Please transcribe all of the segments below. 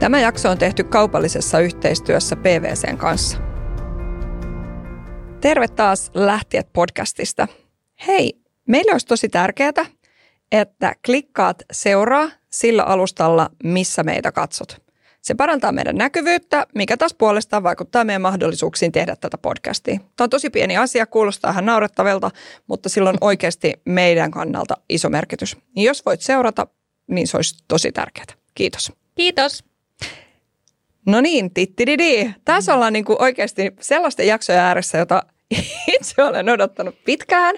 Tämä jakso on tehty kaupallisessa yhteistyössä PVCn kanssa. Terve taas Lähtiet podcastista. Hei, meille olisi tosi tärkeää, että klikkaat seuraa sillä alustalla, missä meitä katsot. Se parantaa meidän näkyvyyttä, mikä taas puolestaan vaikuttaa meidän mahdollisuuksiin tehdä tätä podcastia. Tämä on tosi pieni asia, kuulostaa ihan naurettavilta, mutta silloin oikeasti meidän kannalta iso merkitys. Jos voit seurata, niin se olisi tosi tärkeää. Kiitos. Kiitos. No niin, tittididi. Tässä ollaan niin kuin oikeasti sellaisten jaksojen ääressä, jota itse olen odottanut pitkään.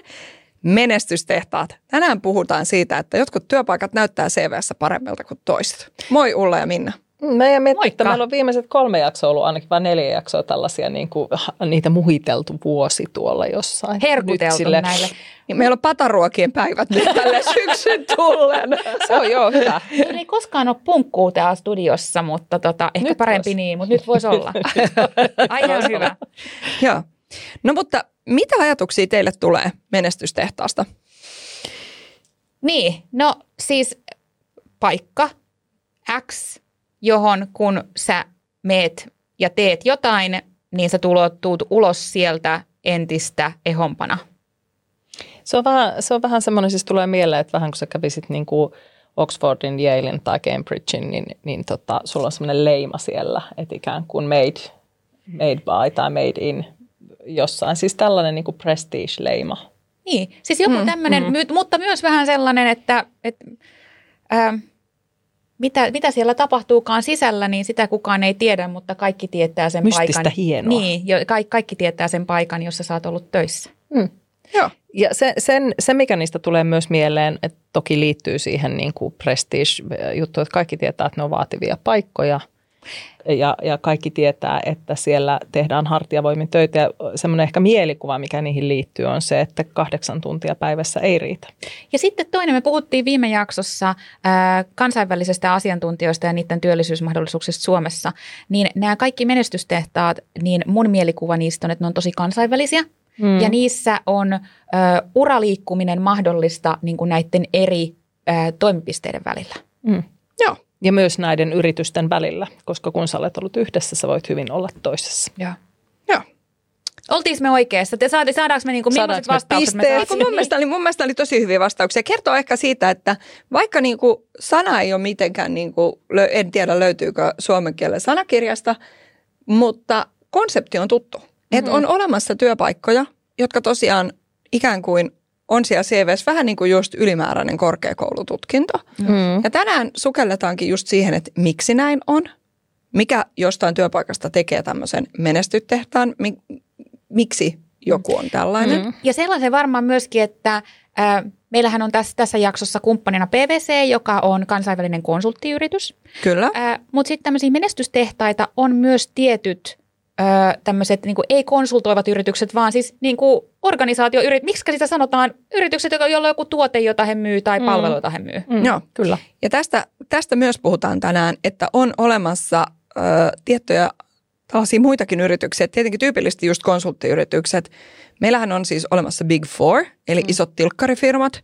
Menestystehtaat. Tänään puhutaan siitä, että jotkut työpaikat näyttää CVssä paremmilta kuin toiset. Moi Ulla ja Minna. Meidän miettii, että meillä on viimeiset kolme jaksoa ollut, ainakin vain neljä jaksoa tällaisia, niin kuin, niitä muhiteltu vuosi tuolla jossain. Herkuteltu sille, näille. Niin meillä on pataruokien päivät nyt tälle syksyn tullen. Se on joo hyvä. Meillä ei koskaan ole punkkuu täällä studiossa, mutta tota, ehkä nyt parempi vois. niin, mutta nyt voisi olla. Aina on hyvä. Joo. No mutta mitä ajatuksia teille tulee menestystehtaasta? Niin, no siis paikka X johon kun sä meet ja teet jotain, niin sä tulottuut ulos sieltä entistä ehompana. Se on vähän, se on vähän semmoinen, siis tulee mieleen, että vähän kun sä kävisit niin kuin Oxfordin, Yalein tai Cambridgein, niin, niin tota, sulla on semmoinen leima siellä, että ikään kuin made, made by tai made in jossain. Siis tällainen niin kuin prestige-leima. Niin, siis joku mm, tämmöinen, mm. mutta myös vähän sellainen, että, että äh, mitä, mitä siellä tapahtuukaan sisällä, niin sitä kukaan ei tiedä, mutta kaikki tietää sen Mystistä paikan. hienoa. Niin, jo, kaikki, kaikki tietää sen paikan, jossa sä oot ollut töissä. Mm. Joo. Ja se, sen, se, mikä niistä tulee myös mieleen, että toki liittyy siihen niin kuin prestige-juttuun, että kaikki tietää, että ne on vaativia paikkoja – ja, ja kaikki tietää, että siellä tehdään hartiavoimin töitä ja semmoinen ehkä mielikuva, mikä niihin liittyy, on se, että kahdeksan tuntia päivässä ei riitä. Ja sitten toinen, me puhuttiin viime jaksossa ää, kansainvälisestä asiantuntijoista ja niiden työllisyysmahdollisuuksista Suomessa, niin nämä kaikki menestystehtaat, niin mun mielikuva niistä on, että ne on tosi kansainvälisiä. Mm. Ja niissä on ä, uraliikkuminen mahdollista niin kuin näiden eri ä, toimipisteiden välillä. Mm. Joo. Ja myös näiden yritysten välillä, koska kun sä olet ollut yhdessä, sä voit hyvin olla toisessa. Joo. Joo. Oltiinko me oikeassa? Te saadi, saadaanko me niinku, millaiset vastaukset me mun, mielestä oli, mun mielestä oli tosi hyviä vastauksia. Kertoo ehkä siitä, että vaikka niinku sana ei ole mitenkään, niinku, en tiedä löytyykö suomen kielen sanakirjasta, mutta konsepti on tuttu. Mm-hmm. Että on olemassa työpaikkoja, jotka tosiaan ikään kuin on siellä CVS vähän niin kuin just ylimääräinen korkeakoulututkinto. Mm. Ja tänään sukelletaankin just siihen, että miksi näin on, mikä jostain työpaikasta tekee tämmöisen menestytehtaan, miksi joku on tällainen. Mm. Ja sellaisen varmaan myöskin, että äh, meillähän on tässä, tässä jaksossa kumppanina PVC, joka on kansainvälinen konsulttiyritys. Kyllä. Äh, Mutta sitten tämmöisiä menestystehtaita on myös tietyt tämmöiset niin ei-konsultoivat yritykset, vaan siis niin kuin organisaatioyritykset, miksi sitä sanotaan, yritykset, joilla on joku tuote, jota he myy tai mm. palvelu, jota he myy. Mm. Joo, kyllä. Ja tästä, tästä myös puhutaan tänään, että on olemassa ö, tiettyjä tällaisia muitakin yrityksiä, tietenkin tyypillisesti just konsulttiyritykset. Meillähän on siis olemassa Big Four, eli mm. isot tilkkarifirmat,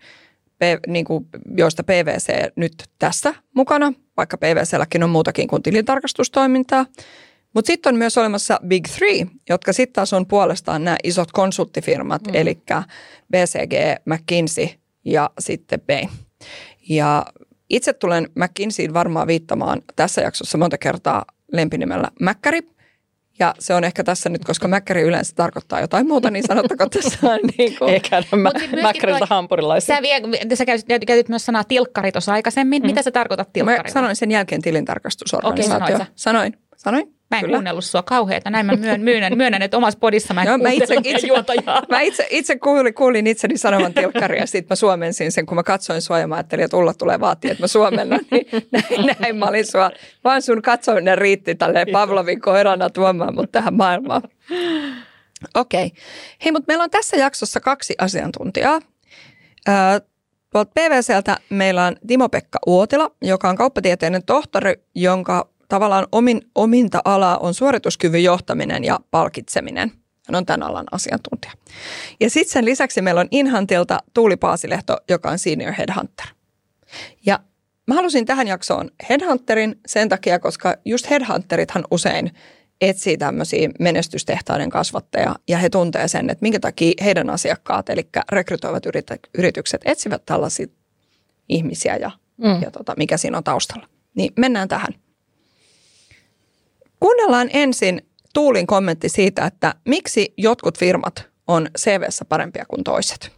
P, niin kuin, joista PVC nyt tässä mukana, vaikka PVClläkin on muutakin kuin tilintarkastustoimintaa. Mutta sitten on myös olemassa Big Three, jotka sitten taas on puolestaan nämä isot konsulttifirmat, mm. eli BCG, McKinsey ja sitten Bain. Ja itse tulen McKinseyin varmaan viittamaan tässä jaksossa monta kertaa lempinimellä Mäkkäri. Ja se on ehkä tässä nyt, koska mäkkäri yleensä tarkoittaa jotain muuta, niin sanottako tässä niin kuin... Eikä mäkkäriltä hampurilaisia. Sä, vie, sä käytit, käytit myös sanaa tilkkari tuossa aikaisemmin. Mm. Mitä sä tarkoitat tilkkarilla? Mä sanoin sen jälkeen tilintarkastusorganisaatio. Okay, sanoin. Sanoin. Mä en Kyllä. kuunnellut sua kauheeta. Näin mä myön, myönnän, myönnän, että omassa podissa mä en Joo, mä itse, itse, mä itse, itse kuulin, kuulin itseni sanovan tilkkaria ja sitten mä suomensin sen, kun mä katsoin sua ja mä ajattelin, että Ulla tulee vaatia, että mä suomennan. Niin näin, näin mä olin sua. Vaan sun katsominen riitti tälleen Pavlovin koirana tuomaan mut tähän maailmaan. Okei. Okay. Hei, mutta meillä on tässä jaksossa kaksi asiantuntijaa. Tuolta PVCltä meillä on Timo-Pekka Uotila, joka on kauppatieteinen tohtori, jonka tavallaan omin, ominta alaa on suorituskyvyn johtaminen ja palkitseminen. Hän on tämän alan asiantuntija. Ja sitten sen lisäksi meillä on Inhantilta Tuuli Paasilehto, joka on senior headhunter. Ja mä halusin tähän jaksoon Headhunterin sen takia, koska just Headhunterithan usein etsii tämmöisiä menestystehtaiden kasvattajia ja he tuntee sen, että minkä takia heidän asiakkaat, eli rekrytoivat yritykset, etsivät tällaisia ihmisiä ja, mm. ja tota, mikä siinä on taustalla. Niin mennään tähän. Kuunnellaan ensin Tuulin kommentti siitä, että miksi jotkut firmat on CVssä parempia kuin toiset.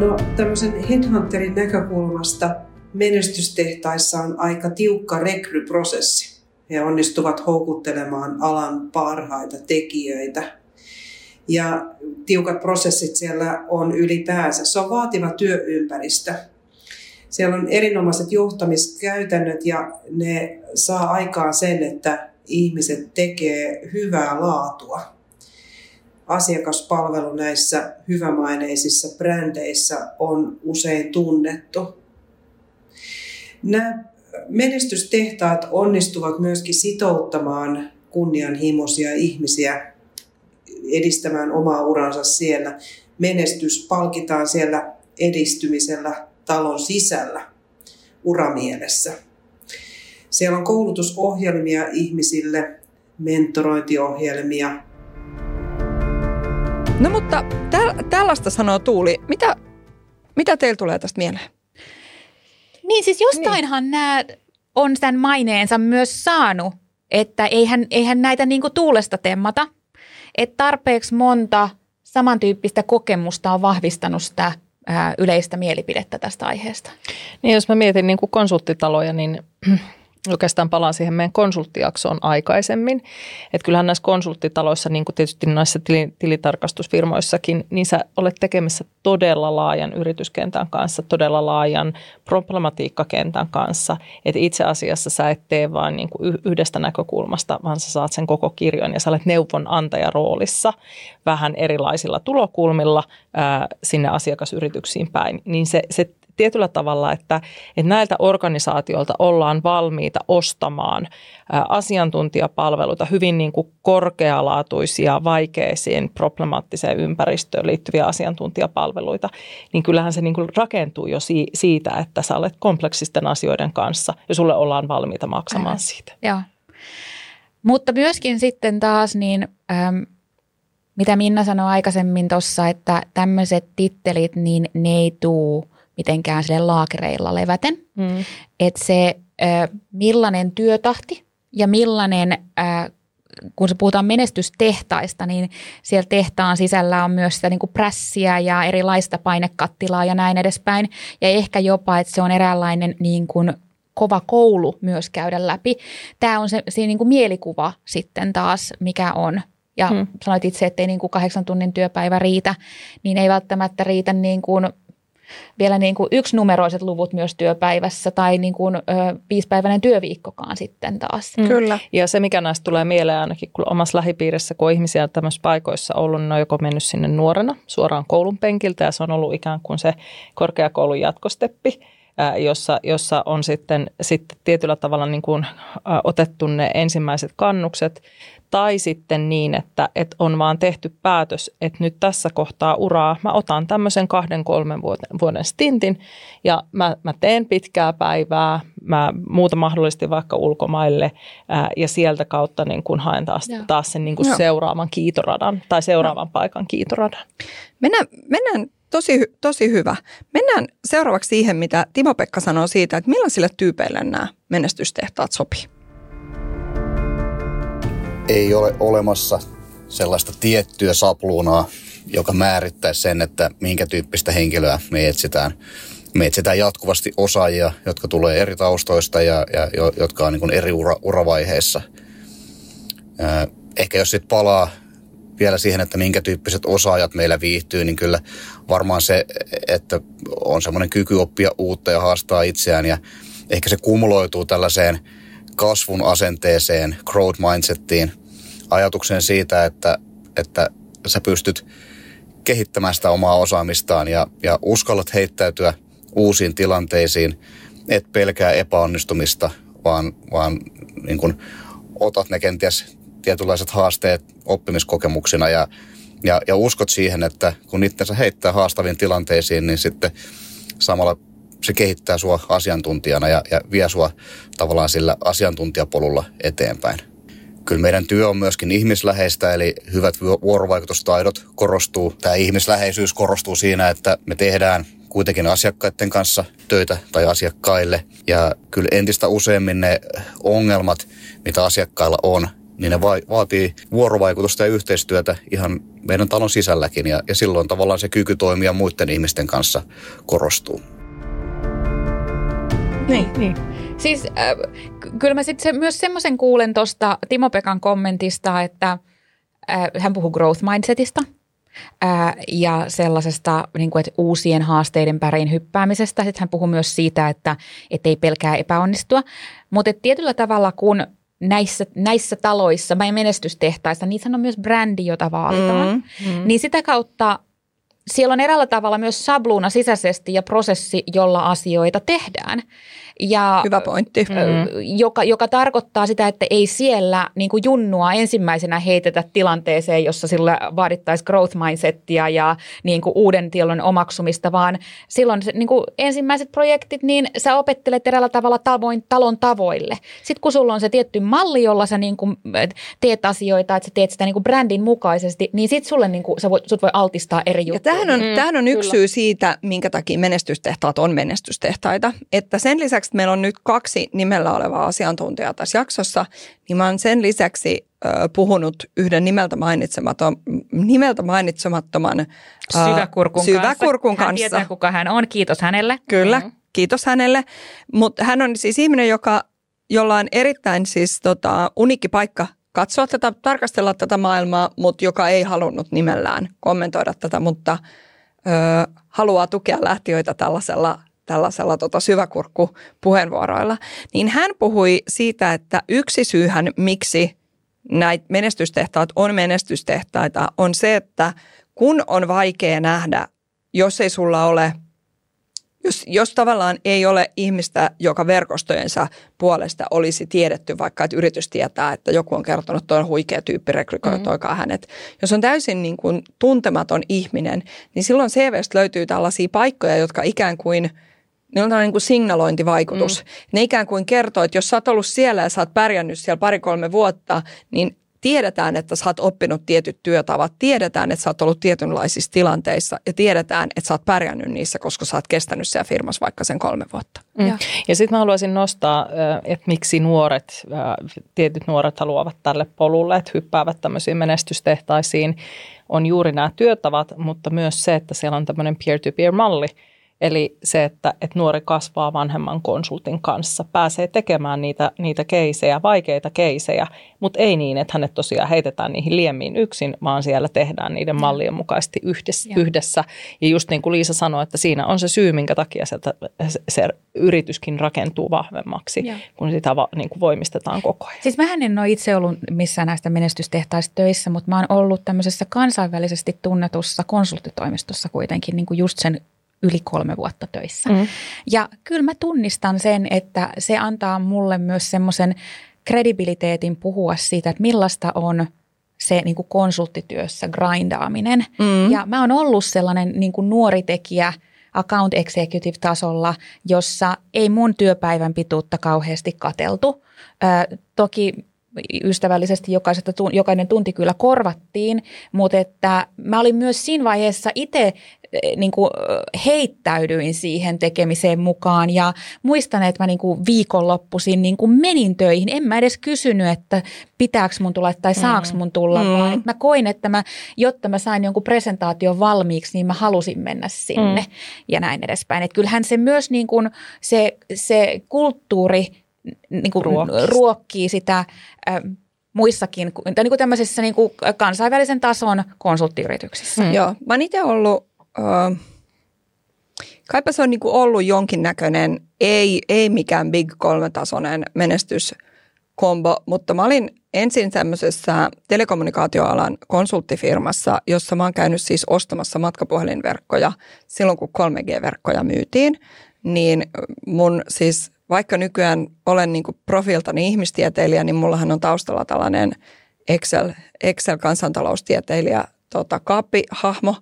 No tämmöisen headhunterin näkökulmasta menestystehtaissa on aika tiukka rekryprosessi. He onnistuvat houkuttelemaan alan parhaita tekijöitä. Ja tiukat prosessit siellä on ylipäänsä. Se on vaativa työympäristö. Siellä on erinomaiset johtamiskäytännöt ja ne saa aikaan sen, että ihmiset tekee hyvää laatua. Asiakaspalvelu näissä hyvämaineisissa brändeissä on usein tunnettu. Nämä menestystehtaat onnistuvat myöskin sitouttamaan kunnianhimoisia ihmisiä edistämään omaa uransa siellä. Menestys palkitaan siellä edistymisellä talon sisällä uramielessä. Siellä on koulutusohjelmia ihmisille, mentorointiohjelmia. No mutta täl- tällaista sanoo Tuuli. Mitä, mitä teillä tulee tästä mieleen? Niin siis jostainhan niin. nämä on tämän maineensa myös saanut, että eihän, eihän näitä niinku tuulesta temmata. Että tarpeeksi monta samantyyppistä kokemusta on vahvistanut sitä yleistä mielipidettä tästä aiheesta. Niin jos mä mietin niin kuin konsulttitaloja, niin oikeastaan palaan siihen meidän konsulttijaksoon aikaisemmin. Että kyllähän näissä konsulttitaloissa, niin kuin tietysti näissä tilitarkastusfirmoissakin, niin sä olet tekemässä todella laajan yrityskentän kanssa, todella laajan problematiikkakentän kanssa. Että itse asiassa sä et tee vain niin kuin yhdestä näkökulmasta, vaan sä saat sen koko kirjon ja sä olet neuvonantaja roolissa vähän erilaisilla tulokulmilla ää, sinne asiakasyrityksiin päin. Niin se, se tietyllä tavalla, että, että näiltä organisaatioilta ollaan valmiita ostamaan asiantuntijapalveluita, hyvin niin kuin korkealaatuisia, vaikeisiin, problemaattiseen ympäristöön liittyviä asiantuntijapalveluita, niin kyllähän se niin kuin rakentuu jo siitä, että sä olet kompleksisten asioiden kanssa ja sulle ollaan valmiita maksamaan Aivan. siitä. Joo. Mutta myöskin sitten taas niin... Ähm, mitä Minna sanoi aikaisemmin tuossa, että tämmöiset tittelit, niin ne ei tuu mitenkään sille laakereilla leväten. Mm. Että se, millainen työtahti ja millainen, kun se puhutaan menestystehtaista, niin siellä tehtaan sisällä on myös sitä niin kuin prässiä ja erilaista painekattilaa ja näin edespäin. Ja ehkä jopa, että se on eräänlainen niin kuin kova koulu myös käydä läpi. Tämä on se, se niin kuin mielikuva sitten taas, mikä on ja hmm. sanoit itse, että ei niin kuin kahdeksan tunnin työpäivä riitä, niin ei välttämättä riitä niin kuin vielä niin kuin yksinumeroiset luvut myös työpäivässä tai niin kuin, ö, viisipäiväinen työviikkokaan sitten taas. Mm. Kyllä. Ja se, mikä näistä tulee mieleen ainakin kun omassa lähipiirissä, kun on ihmisiä tämmöisissä paikoissa ollut, niin on joko mennyt sinne nuorena suoraan koulun penkiltä ja se on ollut ikään kuin se korkeakoulun jatkosteppi jossa, jossa on sitten, sitten tietyllä tavalla niin kuin, otettu ne ensimmäiset kannukset tai sitten niin, että, että on vaan tehty päätös, että nyt tässä kohtaa uraa mä otan tämmöisen kahden, kolmen vuoden, vuoden stintin ja mä, mä teen pitkää päivää, mä muuta mahdollisesti vaikka ulkomaille ää, ja sieltä kautta niin kun haen taas, taas sen niin kuin seuraavan kiitoradan tai seuraavan no. paikan kiitoradan. Mennään, mennään tosi, tosi hyvä. Mennään seuraavaksi siihen, mitä Timo-Pekka sanoo siitä, että millaisille tyypeille nämä menestystehtaat sopii ei ole olemassa sellaista tiettyä sapluunaa, joka määrittää sen, että minkä tyyppistä henkilöä me etsitään. Me etsitään jatkuvasti osaajia, jotka tulee eri taustoista ja, ja jotka on niin eri ura, uravaiheissa. Ehkä jos sitten palaa vielä siihen, että minkä tyyppiset osaajat meillä viihtyy, niin kyllä varmaan se, että on semmoinen kyky oppia uutta ja haastaa itseään ja ehkä se kumuloituu tällaiseen kasvun asenteeseen, growth mindsettiin, ajatuksen siitä, että, että sä pystyt kehittämään sitä omaa osaamistaan ja, ja uskallat heittäytyä uusiin tilanteisiin, et pelkää epäonnistumista, vaan, vaan niin kun otat ne kenties tietynlaiset haasteet oppimiskokemuksina ja, ja, ja uskot siihen, että kun itsensä heittää haastaviin tilanteisiin, niin sitten samalla se kehittää sua asiantuntijana ja, ja vie sua tavallaan sillä asiantuntijapolulla eteenpäin. Kyllä meidän työ on myöskin ihmisläheistä, eli hyvät vuorovaikutustaidot korostuu. Tämä ihmisläheisyys korostuu siinä, että me tehdään kuitenkin asiakkaiden kanssa töitä tai asiakkaille. Ja kyllä entistä useammin ne ongelmat, mitä asiakkailla on, niin ne va- vaatii vuorovaikutusta ja yhteistyötä ihan meidän talon sisälläkin. Ja, ja silloin tavallaan se kyky toimia muiden ihmisten kanssa korostuu. Niin, niin. Siis äh, kyllä mä sitten se, myös semmoisen kuulen tuosta Timo Pekan kommentista, että äh, hän puhuu growth mindsetista – ää, ja sellaisesta niin kuin, että uusien haasteiden päriin hyppäämisestä. Sitten hän puhuu myös siitä, että ei pelkää epäonnistua. Mutta tietyllä tavalla, kun näissä, näissä taloissa tai menestystehtaissa, niissä on myös brändi, jota vaalitaan, mm, mm. niin sitä kautta siellä on eräällä tavalla myös sabluuna sisäisesti ja prosessi, jolla asioita tehdään. Ja, Hyvä pointti. Mm. Joka, joka tarkoittaa sitä, että ei siellä niin kuin junnua ensimmäisenä heitetä tilanteeseen, jossa sillä vaadittaisi growth mindsettia ja niin kuin uuden tiedon omaksumista, vaan silloin se, niin kuin ensimmäiset projektit, niin sä opettelet eräällä tavalla tavoin, talon tavoille. Sitten kun sulla on se tietty malli, jolla sä niin kuin teet asioita, että sä teet sitä niin kuin brändin mukaisesti, niin sitten sulle niin kuin, sä voit, sut voi altistaa eri juttuja. Ja tämähän on, mm, tämähän on yksi syy siitä, minkä takia menestystehtaat on menestystehtaita, että sen lisäksi lisäksi meillä on nyt kaksi nimellä olevaa asiantuntijaa tässä jaksossa, niin mä oon sen lisäksi äh, puhunut yhden nimeltä, mainitsematon, nimeltä mainitsemattoman äh, syväkurkun, syväkurkun kanssa. kanssa. Hän tietää, kuka hän on. Kiitos hänelle. Kyllä, mm-hmm. kiitos hänelle. Mutta hän on siis ihminen, joka, jolla on erittäin siis tota, unikki paikka katsoa tätä, tarkastella tätä maailmaa, mutta joka ei halunnut nimellään kommentoida tätä, mutta ö, haluaa tukea lähtiöitä tällaisella tällaisella tota syväkurkku-puheenvuoroilla, niin hän puhui siitä, että yksi syyhän, miksi näitä menestystehtaat on menestystehtaita, on se, että kun on vaikea nähdä, jos ei sulla ole jos, jos tavallaan ei ole ihmistä, joka verkostojensa puolesta olisi tiedetty, vaikka että yritys tietää, että joku on kertonut, että on huikea tyyppi, rekrytoikaa mm. hänet. Jos on täysin niin kuin tuntematon ihminen, niin silloin CVstä löytyy tällaisia paikkoja, jotka ikään kuin – Niillä on niin kuin signalointivaikutus. Mm. Ne ikään kuin kertoo, että jos sä oot ollut siellä ja sä oot pärjännyt siellä pari-kolme vuotta, niin tiedetään, että sä oot oppinut tietyt työtavat, tiedetään, että sä oot ollut tietynlaisissa tilanteissa ja tiedetään, että sä oot pärjännyt niissä, koska sä oot kestänyt siellä firmassa vaikka sen kolme vuotta. Mm. Ja, ja sitten mä haluaisin nostaa, että miksi nuoret, tietyt nuoret haluavat tälle polulle, että hyppäävät tämmöisiin menestystehtaisiin, on juuri nämä työtavat, mutta myös se, että siellä on tämmöinen peer-to-peer-malli, Eli se, että, että nuori kasvaa vanhemman konsultin kanssa, pääsee tekemään niitä, niitä keisejä, vaikeita keisejä, mutta ei niin, että hänet tosiaan heitetään niihin liemiin yksin, vaan siellä tehdään niiden mallien mukaisesti yhdessä. Ja. yhdessä. Ja just niin kuin Liisa sanoi, että siinä on se syy, minkä takia sieltä se yrityskin rakentuu vahvemmaksi, ja. kun sitä va, niin kuin voimistetaan koko ajan. Siis mähän en ole itse ollut missään näistä menestystehtaista töissä, mutta mä oon ollut tämmöisessä kansainvälisesti tunnetussa konsulttitoimistossa kuitenkin niin kuin just sen yli kolme vuotta töissä. Mm. Ja kyllä mä tunnistan sen, että se antaa mulle myös semmoisen kredibiliteetin puhua siitä, että millaista on se niin kuin konsulttityössä grindaaminen. Mm. Ja mä oon ollut sellainen niin kuin nuori tekijä account executive-tasolla, jossa ei mun työpäivän pituutta kauheasti kateltu. Ö, toki ystävällisesti jokaisesta, jokainen tunti kyllä korvattiin, mutta että mä olin myös siinä vaiheessa itse niin kuin heittäydyin siihen tekemiseen mukaan ja muistan, että mä niin kuin viikonloppuisin niin kuin menin töihin. En mä edes kysynyt, että pitääkö mun tulla tai saaks mm. mun tulla, mm. vaan että mä koin, että mä, jotta mä sain jonkun presentaation valmiiksi, niin mä halusin mennä sinne mm. ja näin edespäin. Että kyllähän se myös niin kuin se, se kulttuuri niin kuin ruokkii. ruokkii sitä äh, muissakin, tai niin kuin tämmöisissä niin kuin kansainvälisen tason konsulttiyrityksissä. Mm. Joo, mä oon itse ollut, kaipa se on niin kuin ollut jonkinnäköinen, ei, ei mikään big kolmetasoinen menestyskombo, mutta mä olin ensin tämmöisessä telekommunikaatioalan konsulttifirmassa, jossa mä oon käynyt siis ostamassa matkapuhelinverkkoja silloin, kun 3G-verkkoja myytiin, niin mun siis vaikka nykyään olen niin profiltani ihmistieteilijä, niin mullahan on taustalla tällainen Excel, Excel-kansantaloustieteilijä tota, kaapihahmo,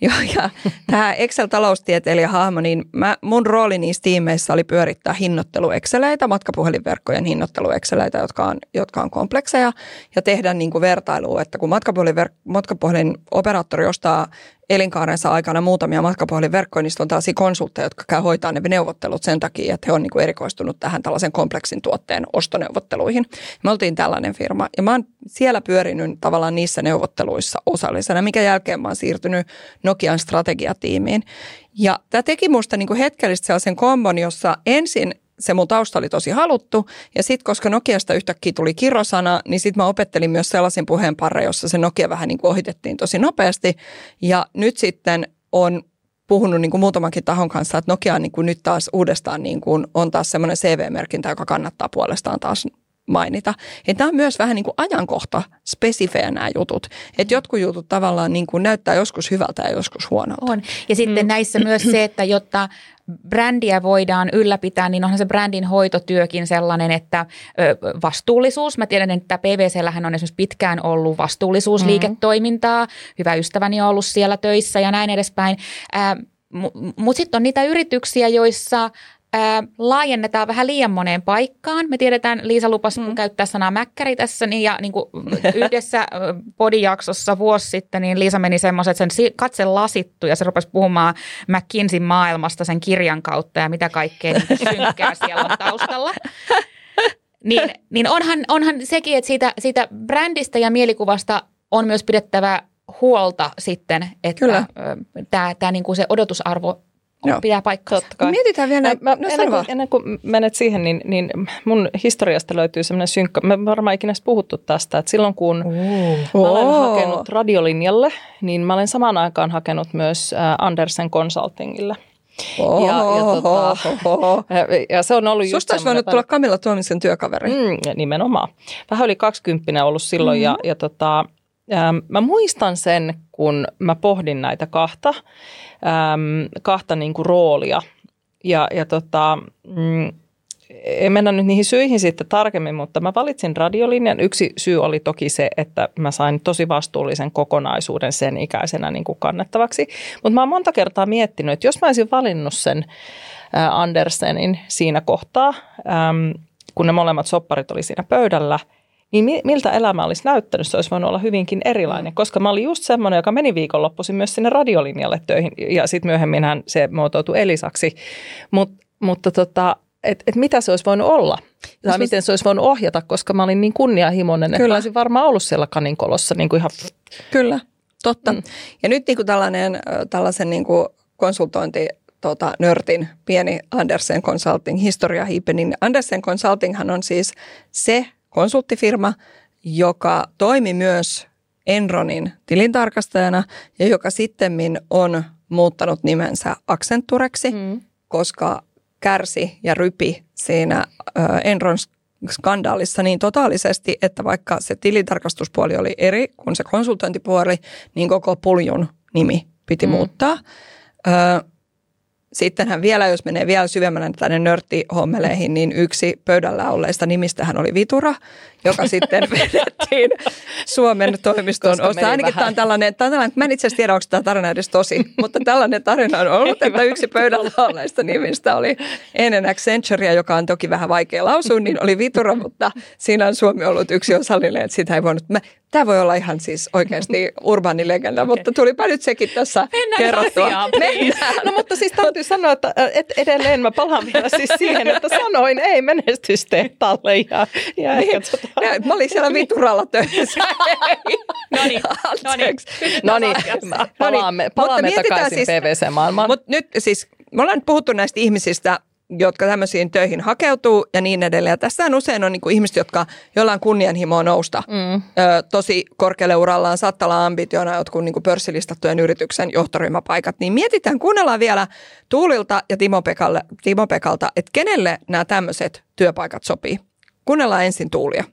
Joo, ja tämä Excel-taloustieteilijä hahmo, niin mä, mun rooli niissä tiimeissä oli pyörittää hinnoitteluexceleitä, matkapuhelinverkkojen hinnoitteluexceleitä, jotka on, jotka on komplekseja, ja tehdä niin kuin vertailua, että kun matkapuhelin, matkapuhelin operaattori ostaa elinkaarensa aikana muutamia matkapuhelinverkkoja, niin on tällaisia konsultteja, jotka käy hoitaa ne neuvottelut sen takia, että he on niin erikoistunut tähän tällaisen kompleksin tuotteen ostoneuvotteluihin. Me oltiin tällainen firma ja mä oon siellä pyörinyt tavallaan niissä neuvotteluissa osallisena, mikä jälkeen mä oon siirtynyt Nokian strategiatiimiin. Ja tämä teki musta niin hetkellisesti sellaisen kombon, jossa ensin se mun tausta oli tosi haluttu. Ja sitten, koska Nokiasta yhtäkkiä tuli kirosana, niin sitten mä opettelin myös sellaisen puheenparren, jossa se Nokia vähän niin kuin ohitettiin tosi nopeasti. Ja nyt sitten on puhunut niin kuin muutamankin tahon kanssa, että Nokia on niin kuin nyt taas uudestaan niin kuin on taas semmoinen CV-merkintä, joka kannattaa puolestaan taas mainita. Että nämä on myös vähän niin kuin ajankohta spesifejä nämä jutut. Että jotkut jutut tavallaan niin kuin näyttää joskus hyvältä ja joskus huonolta. On. Ja sitten mm. näissä myös se, että jotta brändiä voidaan ylläpitää, niin onhan se brändin hoitotyökin sellainen, että vastuullisuus. Mä tiedän, että PVCllähän on esimerkiksi pitkään ollut vastuullisuusliiketoimintaa. Mm. Hyvä ystäväni on ollut siellä töissä ja näin edespäin. Mutta sitten on niitä yrityksiä, joissa ää, laajennetaan vähän liian moneen paikkaan. Me tiedetään, Liisa lupas mm. käyttää sanaa mäkkäri tässä, niin, ja niin kuin yhdessä podijaksossa vuosi sitten, niin Liisa meni semmoisen, että sen katse lasittu, ja se rupesi puhumaan McKinseyn maailmasta sen kirjan kautta, ja mitä kaikkea niin synkkää siellä on taustalla. Niin, niin onhan, onhan sekin, että siitä, siitä brändistä ja mielikuvasta on myös pidettävä huolta sitten, että tämä, tämä niin kuin se odotusarvo Joo. pitää paikkaa. Totta kai. Mietitään vielä, mä, no, ennen, kuin, ennen kuin menet siihen, niin, niin mun historiasta löytyy semmoinen synkkä, me varmaan ikinä puhuttu tästä, että silloin kun mä olen oh. hakenut radiolinjalle, niin mä olen samaan aikaan hakenut myös Andersen Consultingille. Oho, ja, ja, tota, oho. ja se on ollut just Susta olisi voinut tulla Kamilla Tuomisen työkaveri. Mm, nimenomaan. Vähän yli 20 ollut silloin mm-hmm. ja, ja tota, ähm, mä muistan sen, kun mä pohdin näitä kahta, äm, kahta niin kuin roolia. Ja, ja tota, mm, en mennä nyt niihin syihin sitten tarkemmin, mutta mä valitsin radiolinjan. Yksi syy oli toki se, että mä sain tosi vastuullisen kokonaisuuden sen ikäisenä niin kuin kannettavaksi. Mutta mä oon monta kertaa miettinyt, että jos mä olisin valinnut sen Andersenin siinä kohtaa, kun ne molemmat sopparit oli siinä pöydällä – niin miltä elämä olisi näyttänyt, se olisi voinut olla hyvinkin erilainen, koska mä olin just semmoinen, joka meni viikonloppuisin myös sinne radiolinjalle töihin ja sitten myöhemminhän se muotoutui Elisaksi, Mut, mutta tota, että et mitä se olisi voinut olla? Tai no, miten se olisi voinut ohjata, koska mä olin niin kunnianhimoinen, että olisin varmaan ollut siellä kaninkolossa niin kuin ihan... Kyllä, totta. Mm. Ja nyt niin kuin tällainen, tällaisen niin kuin konsultointi tota, nörtin pieni Andersen Consulting historiahiipe, niin Andersen Consultinghan on siis se konsulttifirma, joka toimi myös Enronin tilintarkastajana ja joka sitten on muuttanut nimensä Accentureksi, mm. koska kärsi ja rypi siinä Enron skandaalissa niin totaalisesti, että vaikka se tilintarkastuspuoli oli eri kuin se konsultointipuoli, niin koko puljun nimi piti mm. muuttaa. Sittenhän vielä, jos menee vielä syvemmälle tänne nörttihommeleihin, niin yksi pöydällä olleista nimistähän oli Vitura, joka sitten vedettiin Suomen toimiston osta. Ainakin tämä on, tällainen, tämä on tällainen, mä en itse asiassa tiedä, onko tämä tarina edes tosi, mutta tällainen tarina on ollut, että yksi pöydällä olleista nimistä oli ennen Accenturea, joka on toki vähän vaikea lausua, niin oli Vitura, mutta siinä on Suomi ollut yksi osallinen, että sitä ei voinut. Mä, Tämä voi olla ihan siis oikeasti urbaani legenda, okay. mutta tulipa nyt sekin tässä Mennään kerrottua. Asiaan, Mennään. No mutta siis täytyy sanoa, että et edelleen mä palaan vielä siis siihen, että sanoin ei menestystehtaalle. Ja, ja niin, tota... ja, mä olin siellä vituralla töissä. no niin, no niin. No niin, palaamme, palaamme takaisin siis, PVC-maailmaan. Mutta nyt siis, me ollaan nyt puhuttu näistä ihmisistä, jotka tämmöisiin töihin hakeutuu ja niin edelleen. Ja tässähän usein on niin kuin ihmiset, jotka jollain kunnianhimoa nousta mm. ö, tosi korkealle urallaan, saattaa olla ambitiona jotkut niin kuin pörssilistattujen yrityksen johtoryhmäpaikat. Niin mietitään, kuunnellaan vielä Tuulilta ja Timo, Pekalle, Timo Pekalta, että kenelle nämä tämmöiset työpaikat sopii. Kuunnellaan ensin Tuulia.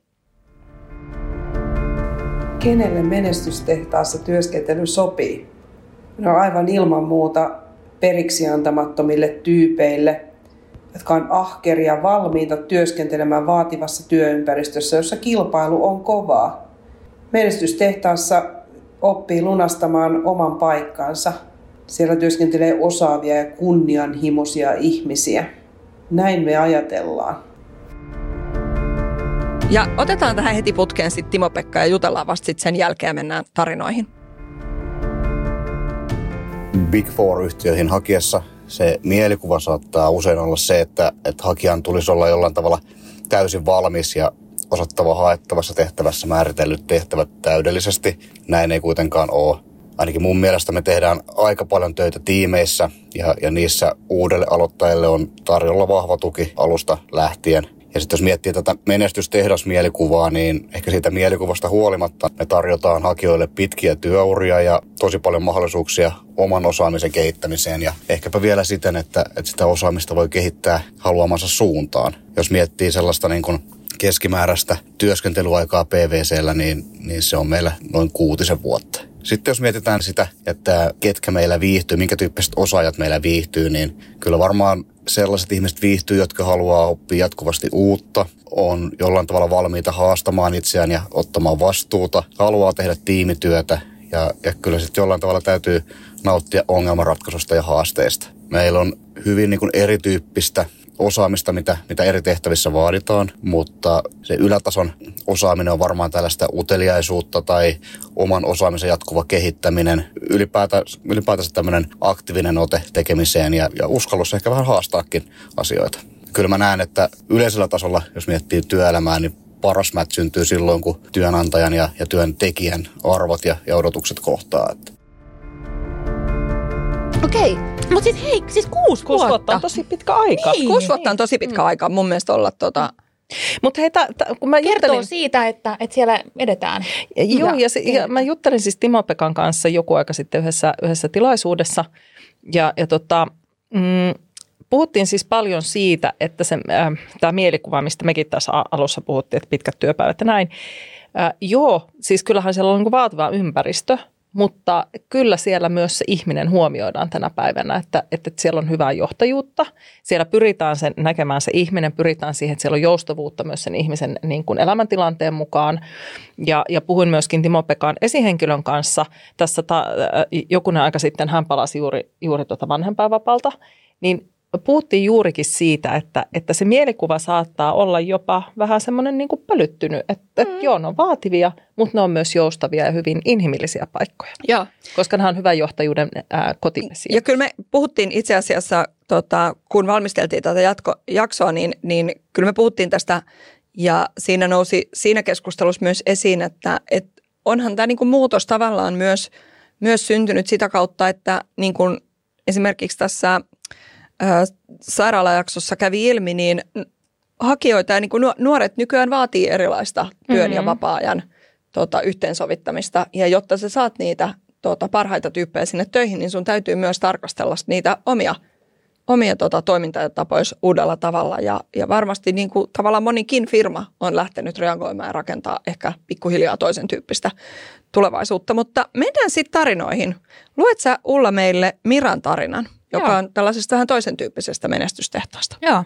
Kenelle menestystehtaassa työskentely sopii? No aivan ilman muuta periksi antamattomille tyypeille – jotka on ahkeria, valmiita työskentelemään vaativassa työympäristössä, jossa kilpailu on kovaa. Menestystehtaassa oppii lunastamaan oman paikkansa, Siellä työskentelee osaavia ja kunnianhimoisia ihmisiä. Näin me ajatellaan. Ja otetaan tähän heti putkeen sitten Timo-Pekka ja jutellaan vasta sitten sen jälkeen mennään tarinoihin. Big Four-yhtiöihin hakiessa se mielikuva saattaa usein olla se, että, että hakijan tulisi olla jollain tavalla täysin valmis ja osattava haettavassa tehtävässä määritellyt tehtävät täydellisesti. Näin ei kuitenkaan ole. Ainakin mun mielestä me tehdään aika paljon töitä tiimeissä ja, ja niissä uudelle aloittajille on tarjolla vahva tuki alusta lähtien. Ja sitten jos miettii tätä menestystehdasmielikuvaa, niin ehkä siitä mielikuvasta huolimatta me tarjotaan hakijoille pitkiä työuria ja tosi paljon mahdollisuuksia oman osaamisen kehittämiseen ja ehkäpä vielä siten, että, että sitä osaamista voi kehittää haluamansa suuntaan. Jos miettii sellaista niin kuin keskimääräistä työskentelyaikaa PVCllä, niin, niin se on meillä noin kuutisen vuotta. Sitten jos mietitään sitä, että ketkä meillä viihtyy, minkä tyyppiset osaajat meillä viihtyy, niin kyllä varmaan sellaiset ihmiset viihtyy, jotka haluaa oppia jatkuvasti uutta, on jollain tavalla valmiita haastamaan itseään ja ottamaan vastuuta, haluaa tehdä tiimityötä ja, ja kyllä sitten jollain tavalla täytyy nauttia ongelmanratkaisusta ja haasteista. Meillä on hyvin niin kuin erityyppistä osaamista, mitä, mitä eri tehtävissä vaaditaan, mutta se ylätason osaaminen on varmaan tällaista uteliaisuutta tai oman osaamisen jatkuva kehittäminen, ylipäätänsä, ylipäätänsä tämmöinen aktiivinen ote tekemiseen ja, ja uskallus ehkä vähän haastaakin asioita. Kyllä mä näen, että yleisellä tasolla, jos miettii työelämää, niin paras mät syntyy silloin, kun työnantajan ja, ja työntekijän arvot ja, ja odotukset kohtaa. Okei, mutta siis hei, siis kuusi, kuusi vuotta. on tosi pitkä aika. Niin. Kuusi vuotta on tosi pitkä aika mun mielestä olla tota, Mutta hei, ta, ta, kun mä Kertoo juttelin... siitä, että, että siellä edetään. Joo, ja, Ja se, ja mä juttelin siis Timo Pekan kanssa joku aika sitten yhdessä, yhdessä tilaisuudessa. Ja, ja tota, mm, puhuttiin siis paljon siitä, että se, äh, tämä mielikuva, mistä mekin tässä alussa puhuttiin, että pitkät työpäivät ja näin. Äh, joo, siis kyllähän siellä on niin vaativa ympäristö, mutta kyllä siellä myös se ihminen huomioidaan tänä päivänä, että, että siellä on hyvää johtajuutta. Siellä pyritään sen, näkemään se ihminen, pyritään siihen, että siellä on joustavuutta myös sen ihmisen niin kuin elämäntilanteen mukaan. Ja, ja puhuin myöskin Timo Pekan esihenkilön kanssa. Tässä ta, jokunen aika sitten hän palasi juuri, juuri tuota vanhempainvapalta, niin puhuttiin juurikin siitä, että, että se mielikuva saattaa olla jopa vähän semmoinen niin pölyttynyt, että, mm. joo, ne on vaativia, mutta ne on myös joustavia ja hyvin inhimillisiä paikkoja, Joo. koska nämä on hyvän johtajuuden ää, kotimesiä. Ja kyllä me puhuttiin itse asiassa, tota, kun valmisteltiin tätä jatko, jaksoa, niin, niin kyllä me puhuttiin tästä ja siinä nousi siinä keskustelussa myös esiin, että, että onhan tämä niin kuin muutos tavallaan myös, myös syntynyt sitä kautta, että niin kuin esimerkiksi tässä sairaalajaksossa kävi ilmi, niin hakijoita ja niin kuin nuoret nykyään vaatii erilaista työn mm-hmm. ja vapaa-ajan tota, yhteensovittamista. Ja jotta sä saat niitä tota, parhaita tyyppejä sinne töihin, niin sun täytyy myös tarkastella niitä omia, omia tota, toimintatapoja uudella tavalla. Ja, ja varmasti niin kuin, tavallaan monikin firma on lähtenyt reagoimaan ja rakentaa ehkä pikkuhiljaa toisen tyyppistä tulevaisuutta. Mutta mennään sitten tarinoihin. Luet sä Ulla meille Miran tarinan, joka Joo. on tällaisesta vähän toisen tyyppisestä menestystehtaasta. Joo.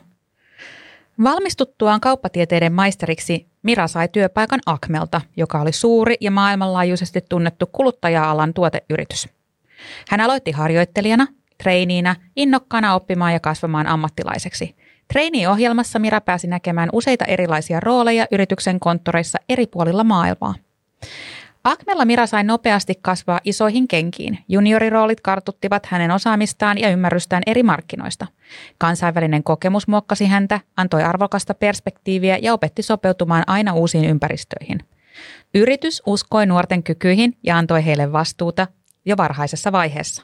Valmistuttuaan kauppatieteiden maisteriksi Mira sai työpaikan Akmelta, joka oli suuri ja maailmanlaajuisesti tunnettu kuluttaja-alan tuoteyritys. Hän aloitti harjoittelijana, treiniinä, innokkaana oppimaan ja kasvamaan ammattilaiseksi. Treini-ohjelmassa Mira pääsi näkemään useita erilaisia rooleja yrityksen konttoreissa eri puolilla maailmaa. Akmella Mira sai nopeasti kasvaa isoihin kenkiin. Junioriroolit kartuttivat hänen osaamistaan ja ymmärrystään eri markkinoista. Kansainvälinen kokemus muokkasi häntä, antoi arvokasta perspektiiviä ja opetti sopeutumaan aina uusiin ympäristöihin. Yritys uskoi nuorten kykyihin ja antoi heille vastuuta jo varhaisessa vaiheessa.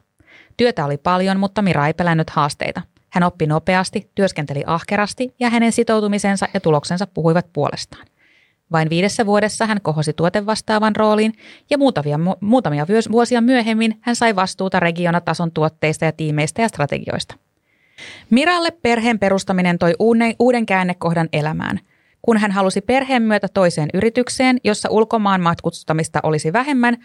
Työtä oli paljon, mutta Mira ei pelännyt haasteita. Hän oppi nopeasti, työskenteli ahkerasti ja hänen sitoutumisensa ja tuloksensa puhuivat puolestaan. Vain viidessä vuodessa hän kohosi tuotevastaavan rooliin ja muutamia, muutamia vuosia myöhemmin hän sai vastuuta regionatason tuotteista ja tiimeistä ja strategioista. Miralle perheen perustaminen toi uuden, uuden käännekohdan elämään. Kun hän halusi perheen myötä toiseen yritykseen, jossa ulkomaan matkustamista olisi vähemmän,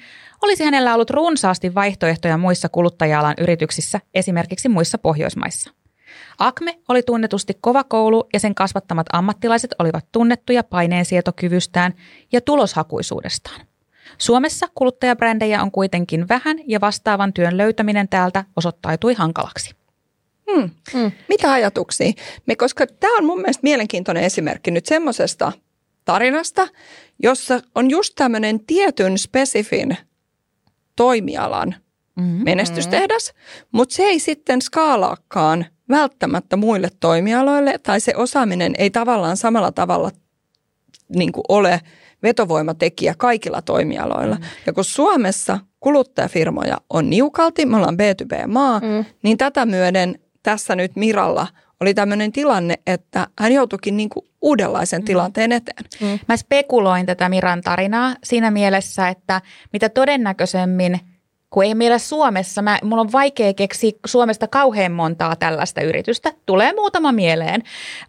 olisi hänellä ollut runsaasti vaihtoehtoja muissa kuluttaja-alan yrityksissä, esimerkiksi muissa Pohjoismaissa. Akme oli tunnetusti kova koulu ja sen kasvattamat ammattilaiset olivat tunnettuja paineensietokyvystään ja tuloshakuisuudestaan. Suomessa kuluttajabrändejä on kuitenkin vähän ja vastaavan työn löytäminen täältä osoittautui hankalaksi. Hmm. Hmm. Mitä ajatuksia? Me, koska tämä on mun mielestä mielenkiintoinen esimerkki nyt semmoisesta tarinasta, jossa on just tämmöinen tietyn spesifin toimialan mm-hmm. menestystehdas, mutta se ei sitten skaalaakaan välttämättä muille toimialoille tai se osaaminen ei tavallaan samalla tavalla niin kuin ole vetovoimatekijä kaikilla toimialoilla. Mm. Ja kun Suomessa kuluttajafirmoja on niukalti, me ollaan B2B-maa, mm. niin tätä myöden tässä nyt Miralla oli tämmöinen tilanne, että hän joutuikin niin kuin uudenlaisen mm. tilanteen eteen. Mm. Mä spekuloin tätä Miran tarinaa siinä mielessä, että mitä todennäköisemmin – kun ei meillä Suomessa, mä, mulla on vaikea keksiä Suomesta kauhean montaa tällaista yritystä. Tulee muutama mieleen,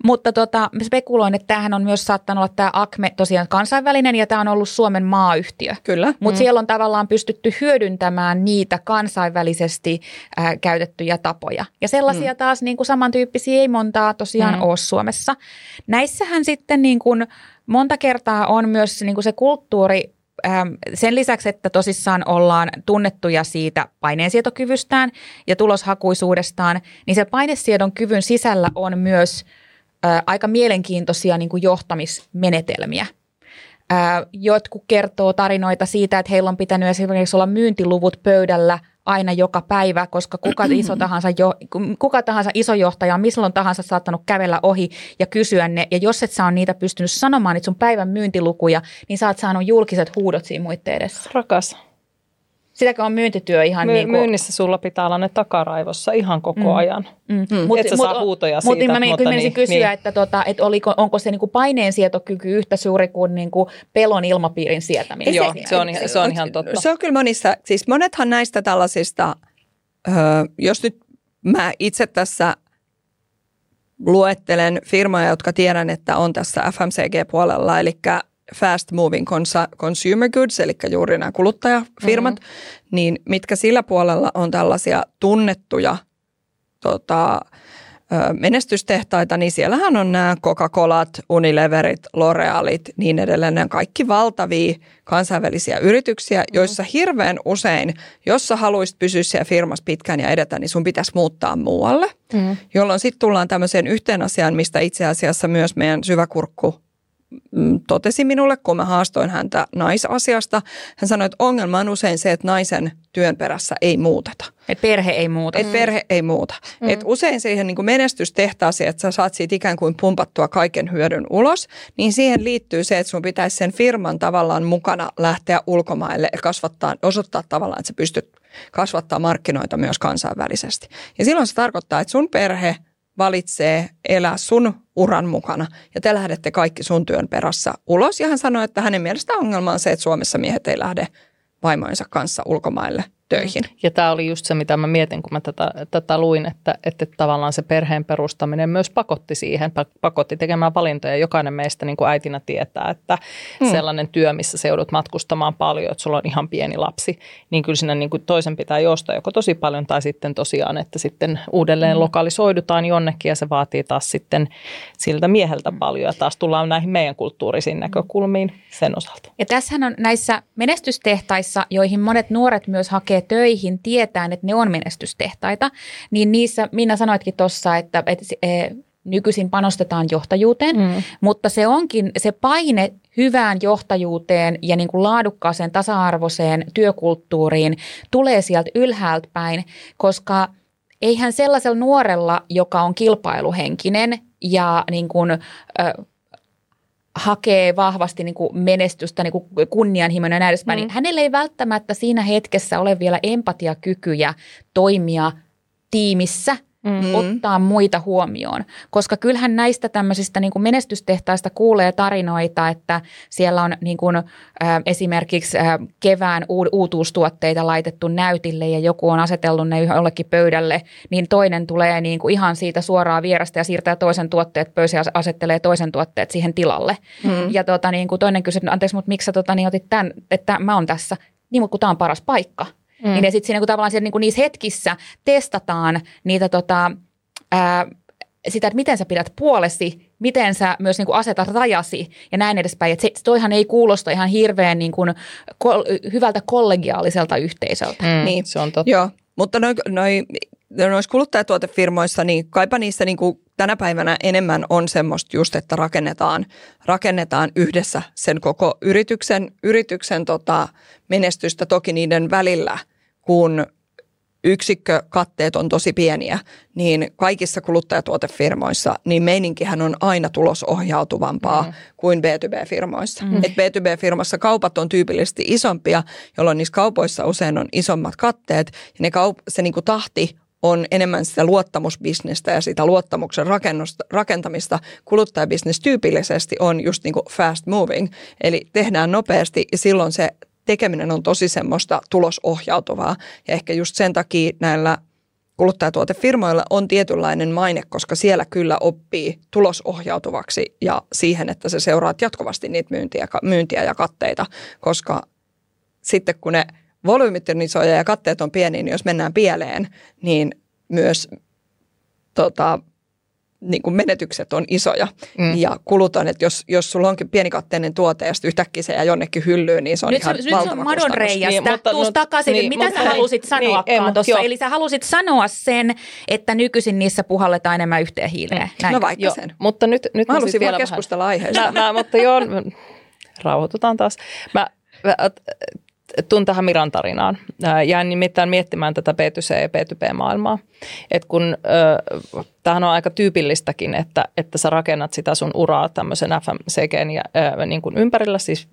mutta tota, mä spekuloin, että tämähän on myös saattanut olla tämä Acme tosiaan kansainvälinen ja tämä on ollut Suomen maayhtiö. Kyllä. Mutta mm. siellä on tavallaan pystytty hyödyntämään niitä kansainvälisesti äh, käytettyjä tapoja. Ja sellaisia mm. taas niin kuin samantyyppisiä ei montaa tosiaan mm. ole Suomessa. Näissähän sitten niin kuin monta kertaa on myös niin kuin se kulttuuri sen lisäksi, että tosissaan ollaan tunnettuja siitä paineensietokyvystään ja tuloshakuisuudestaan, niin se painesiedon kyvyn sisällä on myös aika mielenkiintoisia niin kuin johtamismenetelmiä. Jotkut kertoo tarinoita siitä, että heillä on pitänyt esimerkiksi olla myyntiluvut pöydällä – aina joka päivä, koska kuka, iso tahansa jo, kuka tahansa iso johtaja on milloin tahansa saattanut kävellä ohi ja kysyä ne. Ja jos et sä on niitä pystynyt sanomaan, niitä sun päivän myyntilukuja, niin sä oot saanut julkiset huudot siinä muiden edessä. Rakas. Sitäkö on myyntityö ihan My, niin kuin... Myynnissä sulla pitää olla ne takaraivossa ihan koko mm. ajan. Mm. Mm. Mut, Et sä mut, saa huutoja mut, siitä. Mutta mä mutta niin, kysyä, niin. että, tota, että oliko, onko se niin kuin paineensietokyky yhtä suuri kuin, niin kuin pelon ilmapiirin sietäminen? Joo, se on, se on ihan totta. Se on kyllä monissa, siis monethan näistä tällaisista, öö, jos nyt mä itse tässä luettelen firmoja, jotka tiedän, että on tässä FMCG-puolella, eli fast moving consumer goods, eli juuri nämä kuluttajafirmat, mm-hmm. niin mitkä sillä puolella on tällaisia tunnettuja tota, menestystehtaita, niin siellähän on nämä Coca-Colat, Unileverit, L'Orealit, niin edelleen. On kaikki valtavia kansainvälisiä yrityksiä, mm-hmm. joissa hirveän usein, jos sä haluaisit pysyä siellä firmassa pitkään ja edetä, niin sun pitäisi muuttaa muualle. Mm. Jolloin sitten tullaan tämmöiseen yhteen asiaan, mistä itse asiassa myös meidän syväkurkku totesi minulle, kun mä haastoin häntä naisasiasta. Hän sanoi, että ongelma on usein se, että naisen työn perässä ei muuteta. Et perhe ei muuta. Et perhe ei muuta. Mm. Et usein siihen niin menestystehtaaseen, että sä saat siitä ikään kuin pumpattua kaiken hyödyn ulos, niin siihen liittyy se, että sun pitäisi sen firman tavallaan mukana lähteä ulkomaille ja kasvattaa, osoittaa tavallaan, että sä pystyt kasvattaa markkinoita myös kansainvälisesti. Ja silloin se tarkoittaa, että sun perhe – valitsee elää sun uran mukana ja te lähdette kaikki sun työn perässä ulos. Ja hän sanoi, että hänen mielestä ongelma on se, että Suomessa miehet ei lähde vaimoinsa kanssa ulkomaille töihin. Ja tämä oli just se, mitä mä mietin, kun mä tätä, tätä luin, että, että tavallaan se perheen perustaminen myös pakotti siihen, pakotti tekemään valintoja. Jokainen meistä niin kuin äitinä tietää, että hmm. sellainen työ, missä se joudut matkustamaan paljon, että sulla on ihan pieni lapsi, niin kyllä sinne niin kuin toisen pitää josta joko tosi paljon tai sitten tosiaan, että sitten uudelleen hmm. lokalisoidutaan jonnekin ja se vaatii taas sitten siltä mieheltä paljon ja taas tullaan näihin meidän kulttuurisiin näkökulmiin sen osalta. Ja tässähän on näissä menestystehtaissa, joihin monet nuoret myös hakee töihin tietään, että ne on menestystehtaita, niin niissä Minna sanoitkin tuossa, että, että e, nykyisin panostetaan johtajuuteen, mm. mutta se onkin se paine hyvään johtajuuteen ja niin kuin laadukkaaseen tasa-arvoiseen työkulttuuriin tulee sieltä ylhäältä päin, koska eihän sellaisella nuorella, joka on kilpailuhenkinen ja niin kuin, hakee vahvasti niin kuin menestystä, niin kuin kunnianhimoinen ja näin edespäin, niin mm. niin hänellä ei välttämättä siinä hetkessä ole vielä empatiakykyjä toimia tiimissä – mm-hmm. ottaa muita huomioon. Koska kyllähän näistä tämmöisistä niin kuin menestystehtaista kuulee tarinoita, että siellä on niin kuin, ä, esimerkiksi ä, kevään u- uutuustuotteita laitettu näytille ja joku on asetellut ne jollekin pöydälle, niin toinen tulee niin kuin ihan siitä suoraan vierestä ja siirtää toisen tuotteet pöysi ja asettelee toisen tuotteet siihen tilalle. Mm-hmm. Ja tota, niin kuin toinen kysyy, anteeksi, mutta miksi sä tota, niin otit tämän, että mä oon tässä. Niin, mutta kun tämä on paras paikka. Mm. Niin sitten siinä kun tavallaan siellä, niin kuin niissä hetkissä testataan niitä tota, ää, sitä, että miten sä pidät puolesi, miten sä myös niin kuin asetat rajasi ja näin edespäin. Että se, toihan ei kuulosta ihan hirveän niin kuin, kol, hyvältä kollegiaaliselta yhteisöltä. Mm, niin, se on totta. Joo, mutta noi, noi, noissa kuluttajatuotefirmoissa, niin kaipa niissä niin kuin tänä päivänä enemmän on semmoista just, että rakennetaan, rakennetaan yhdessä sen koko yrityksen, yrityksen tota menestystä toki niiden välillä, kun yksikkökatteet on tosi pieniä, niin kaikissa kuluttajatuotefirmoissa, niin meininkihän on aina tulosohjautuvampaa mm. kuin B2B-firmoissa. Mm. Et B2B-firmassa kaupat on tyypillisesti isompia, jolloin niissä kaupoissa usein on isommat katteet, ja ne kaup- se niinku tahti on enemmän sitä luottamusbisnestä ja sitä luottamuksen rakentamista. Kuluttajabisnes tyypillisesti on just niin kuin fast moving, eli tehdään nopeasti ja silloin se tekeminen on tosi semmoista tulosohjautuvaa. Ja ehkä just sen takia näillä kuluttajatuotefirmoilla on tietynlainen maine, koska siellä kyllä oppii tulosohjautuvaksi ja siihen, että se seuraat jatkuvasti niitä myyntiä, myyntiä ja katteita, koska sitten kun ne volyymit on isoja ja katteet on pieniä, niin jos mennään pieleen, niin myös tota, niin kuin menetykset on isoja mm. ja kulut on, että jos, jos sulla onkin pienikatteinen tuote ja sitten yhtäkkiä se jää jonnekin hyllyyn, niin se on nyt, ihan Nyt se on madon reijästä. Niin, mutta, Tuus takaisin, niin, mitä mutta, sä halusit sanoa niin, tuossa? Eli sä halusit sanoa sen, että nykyisin niissä puhalletaan enemmän yhteen hiileen. Mm. Näin. No vaikka jo, sen. Mutta nyt, nyt mä halusin vielä keskustella vähän. aiheesta. Mä, mä, mutta joo, rauhoitutaan taas. Mä, mä tun tähän Miran tarinaan. Jäin nimittäin miettimään tätä B2C ja B2B-maailmaa. Et kun tämähän on aika tyypillistäkin, että, että sä rakennat sitä sun uraa tämmöisen FMCGn ja, ää, niin kuin ympärillä, siis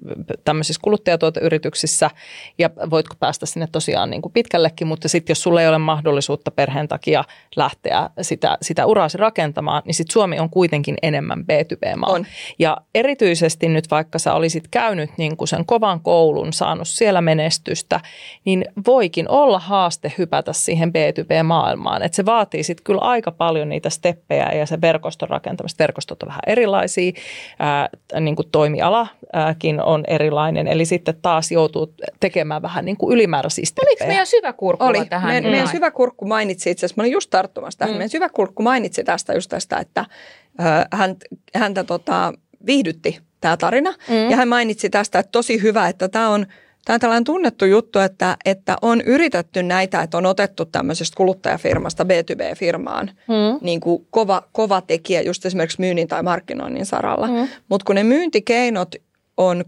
tämmöisissä kuluttajatuoteyrityksissä, ja voitko päästä sinne tosiaan niin kuin pitkällekin, mutta sitten jos sulla ei ole mahdollisuutta perheen takia lähteä sitä, sitä uraasi rakentamaan, niin sitten Suomi on kuitenkin enemmän B2B-maa. On. Ja erityisesti nyt vaikka sä olisit käynyt niin kuin sen kovan koulun, saanut siellä menestystä, niin voikin olla haaste hypätä siihen B2B-maailmaan. Että se vaatii sitten kyllä aika paljon niitä steppejä ja se verkoston rakentamista. Verkostot on vähän erilaisia, ää, niin kuin toimialakin on erilainen, eli sitten taas joutuu tekemään vähän niin kuin ylimääräisiä steppejä. Oliko meidän syväkurkku Oli. tähän? Meidän, meidän syväkurkku mainitsi itse asiassa, mä olin just tarttumassa tähän, mm. meidän syväkurkku mainitsi tästä just tästä, että äh, häntä, häntä tota, viihdytti tämä tarina. Mm. Ja hän mainitsi tästä, että tosi hyvä, että tämä on – Tämä on tällainen tunnettu juttu, että, että on yritetty näitä, että on otettu tämmöisestä kuluttajafirmasta B2B-firmaan mm. niin kuin kova, kova tekijä just esimerkiksi myynnin tai markkinoinnin saralla. Mm. Mutta kun ne myyntikeinot on,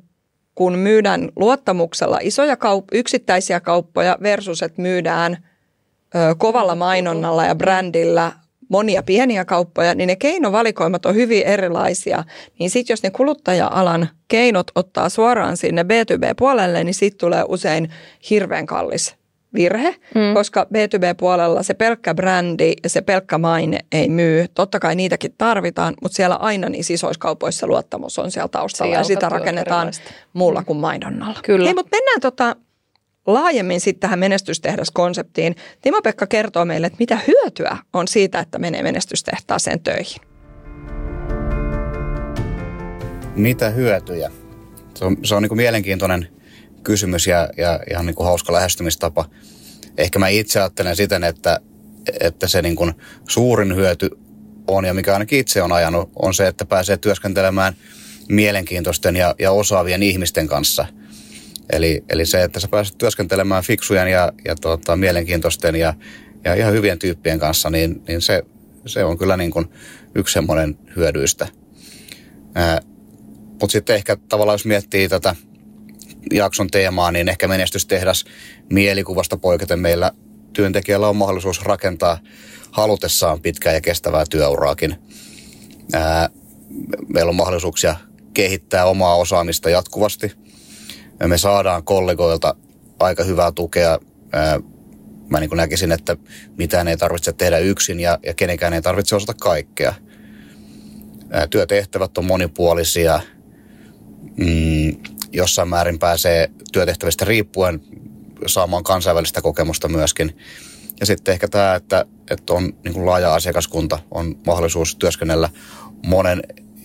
kun myydään luottamuksella isoja kaup- yksittäisiä kauppoja versus, että myydään ö, kovalla mainonnalla ja brändillä monia pieniä kauppoja, niin ne keinovalikoimat on hyvin erilaisia. Niin sitten jos ne kuluttaja-alan keinot ottaa suoraan sinne B2B-puolelle, niin sitten tulee usein hirveän kallis virhe, mm. koska B2B-puolella se pelkkä brändi ja se pelkkä maine ei myy. Totta kai niitäkin tarvitaan, mutta siellä aina niissä isoissa kaupoissa luottamus on siellä taustalla ja sitä rakennetaan erilaista. muulla kuin mainonnalla. Kyllä. Hei, mutta mennään tota, laajemmin sitten tähän menestystehdas-konseptiin. Timo-Pekka kertoo meille, että mitä hyötyä on siitä, että menee menestystehtaaseen töihin. Mitä hyötyjä? Se on, se on niin kuin mielenkiintoinen kysymys ja, ja ihan niin kuin hauska lähestymistapa. Ehkä mä itse ajattelen siten, että, että se niin kuin suurin hyöty on, ja mikä ainakin itse on ajanut, on se, että pääsee työskentelemään mielenkiintoisten ja, ja osaavien ihmisten kanssa – Eli, eli se, että sä pääset työskentelemään fiksujen ja, ja tota, mielenkiintoisten ja, ja ihan hyvien tyyppien kanssa, niin, niin se, se on kyllä niin kuin yksi semmoinen hyödyistä. Mutta sitten ehkä tavallaan jos miettii tätä jakson teemaa, niin ehkä menestystehdas mielikuvasta poiketen meillä työntekijällä on mahdollisuus rakentaa halutessaan pitkää ja kestävää työuraakin. Ää, meillä on mahdollisuuksia kehittää omaa osaamista jatkuvasti – me saadaan kollegoilta aika hyvää tukea. Mä niin näkisin, että mitään ei tarvitse tehdä yksin ja, ja kenenkään ei tarvitse osata kaikkea. Työtehtävät on monipuolisia. Mm, jossain määrin pääsee työtehtävistä riippuen saamaan kansainvälistä kokemusta myöskin. Ja sitten ehkä tämä, että, että on niin laaja asiakaskunta, on mahdollisuus työskennellä monen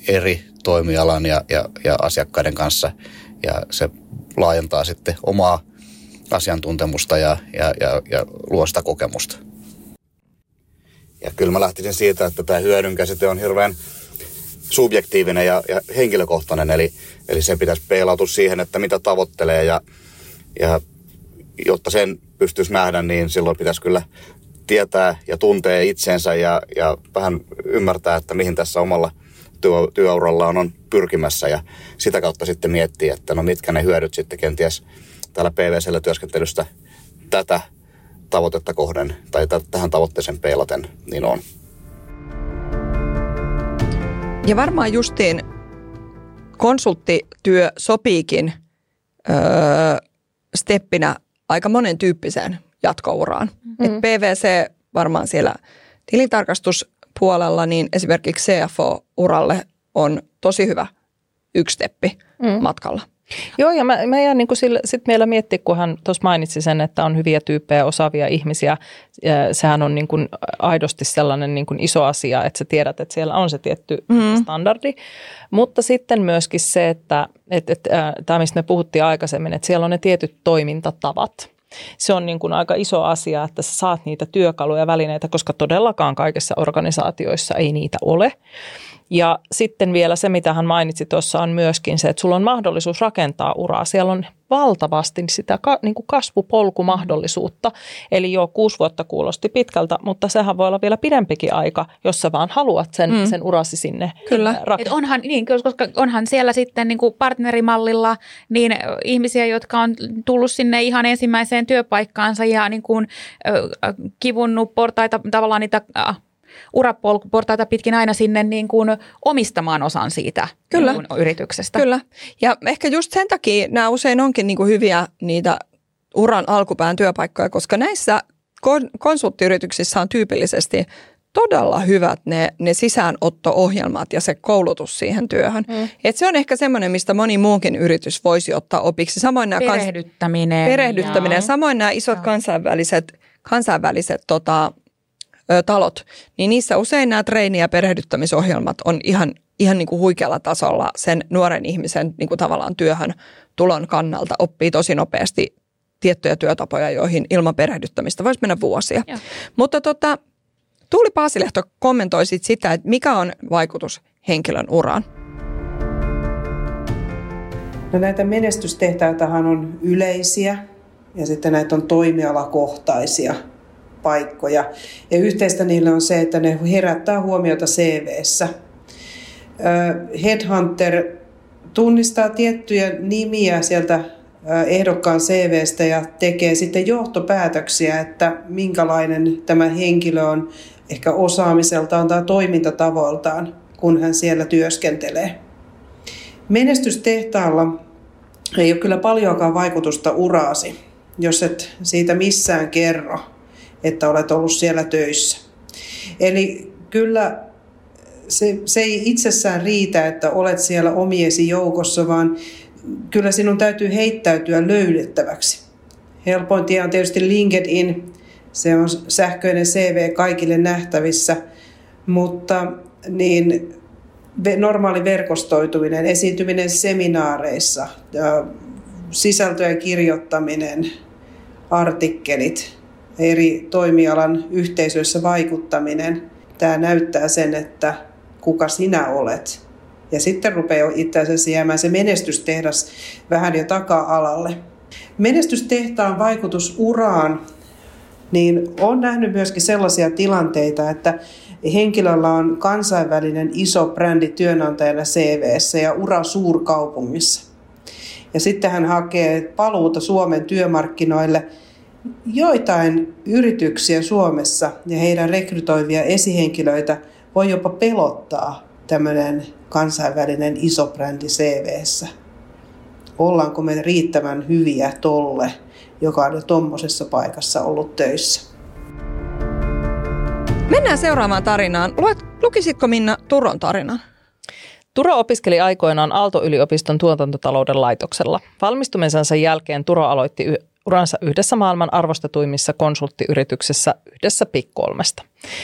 eri toimialan ja, ja, ja asiakkaiden kanssa. Ja se laajentaa sitten omaa asiantuntemusta ja, ja, ja, ja luo sitä kokemusta. Ja kyllä mä lähtisin siitä, että tämä hyödyn käsite on hirveän subjektiivinen ja, ja henkilökohtainen, eli, eli se pitäisi peilautua siihen, että mitä tavoittelee ja, ja jotta sen pystyisi nähdä, niin silloin pitäisi kyllä tietää ja tuntee itsensä ja, ja vähän ymmärtää, että mihin tässä omalla työ, työurallaan on pyrkimässä ja sitä kautta sitten miettiä, että no mitkä ne hyödyt sitten kenties täällä PVCllä työskentelystä tätä tavoitetta kohden tai t- tähän tavoitteeseen peilaten niin on. Ja varmaan justiin konsulttityö sopiikin öö, steppinä aika monen tyyppiseen jatkouraan. Mm. Et PVC varmaan siellä tilintarkastuspuolella, niin esimerkiksi CFO-uralle on tosi hyvä yksi steppi mm. matkalla. Joo, ja mä, mä jään niin sitten meillä miettiä, kun hän tuossa mainitsi sen, että on hyviä tyyppejä, osaavia ihmisiä. Sehän on niin kuin aidosti sellainen niin kuin iso asia, että sä tiedät, että siellä on se tietty mm. standardi. Mutta sitten myöskin se, että, että, että tämä, mistä me puhuttiin aikaisemmin, että siellä on ne tietyt toimintatavat – se on niin kuin aika iso asia, että sä saat niitä työkaluja ja välineitä, koska todellakaan kaikissa organisaatioissa ei niitä ole. Ja sitten vielä se, mitä hän mainitsi tuossa, on myöskin se, että sulla on mahdollisuus rakentaa uraa. Siellä on valtavasti sitä niin kuin kasvupolkumahdollisuutta. Eli jo kuusi vuotta kuulosti pitkältä, mutta sehän voi olla vielä pidempikin aika, jos sä vaan haluat sen, mm. sen urasi sinne Kyllä. Et onhan, niin, koska onhan siellä sitten niin kuin partnerimallilla niin ihmisiä, jotka on tullut sinne ihan ensimmäiseen työpaikkaansa ja niin kuin, äh, kivunnut portaita, tavallaan niitä äh, uraportaita pitkin aina sinne niin kuin omistamaan osan siitä Kyllä. Niin kuin yrityksestä. Kyllä. Ja ehkä just sen takia nämä usein onkin niin kuin hyviä niitä uran alkupään työpaikkoja, koska näissä konsulttiyrityksissä on tyypillisesti todella hyvät ne, ne sisäänotto-ohjelmat ja se koulutus siihen työhön. Mm. Et se on ehkä semmoinen, mistä moni muukin yritys voisi ottaa opiksi. Samoin nämä perehdyttäminen. Kans, perehdyttäminen. Ja. Samoin nämä isot ja. kansainväliset, kansainväliset tota, ö, talot, niin niissä usein nämä treeni- ja perehdyttämisohjelmat on ihan, ihan niin kuin huikealla tasolla sen nuoren ihmisen niin kuin tavallaan työhön tulon kannalta. Oppii tosi nopeasti tiettyjä työtapoja, joihin ilman perehdyttämistä voisi mennä vuosia. Joo. Mutta tota, Tuuli Paasilehto kommentoi sit sitä, että mikä on vaikutus henkilön uraan. No näitä menestystehtäitähän on yleisiä ja sitten näitä on toimialakohtaisia – paikkoja. Ja yhteistä niille on se, että ne herättää huomiota CVssä. Headhunter tunnistaa tiettyjä nimiä sieltä ehdokkaan CVstä ja tekee sitten johtopäätöksiä, että minkälainen tämä henkilö on ehkä osaamiseltaan tai toimintatavoiltaan, kun hän siellä työskentelee. Menestystehtaalla ei ole kyllä paljonkaan vaikutusta uraasi, jos et siitä missään kerro että olet ollut siellä töissä. Eli kyllä se, se ei itsessään riitä, että olet siellä omiesi joukossa, vaan kyllä sinun täytyy heittäytyä löydettäväksi. Helpoin tie on tietysti LinkedIn, se on sähköinen CV kaikille nähtävissä, mutta niin normaali verkostoituminen, esiintyminen seminaareissa, sisältöjen kirjoittaminen, artikkelit, eri toimialan yhteisöissä vaikuttaminen, tämä näyttää sen, että kuka sinä olet. Ja sitten rupeaa itse asiassa jäämään se menestystehdas vähän jo taka-alalle. Menestystehtaan vaikutus uraan, niin on nähnyt myöskin sellaisia tilanteita, että henkilöllä on kansainvälinen iso brändi työnantajana CVssä ja ura suurkaupungissa. Ja sitten hän hakee paluuta Suomen työmarkkinoille – joitain yrityksiä Suomessa ja heidän rekrytoivia esihenkilöitä voi jopa pelottaa tämmöinen kansainvälinen iso brändi CVssä. Ollaanko me riittävän hyviä tolle, joka on jo tuommoisessa paikassa ollut töissä? Mennään seuraavaan tarinaan. Luet, lukisitko Minna Turon tarinan? Turo opiskeli aikoinaan Aalto-yliopiston tuotantotalouden laitoksella. Valmistumisensa jälkeen Turo aloitti uransa yhdessä maailman arvostetuimmissa konsulttiyrityksissä yhdessä pikkolmesta.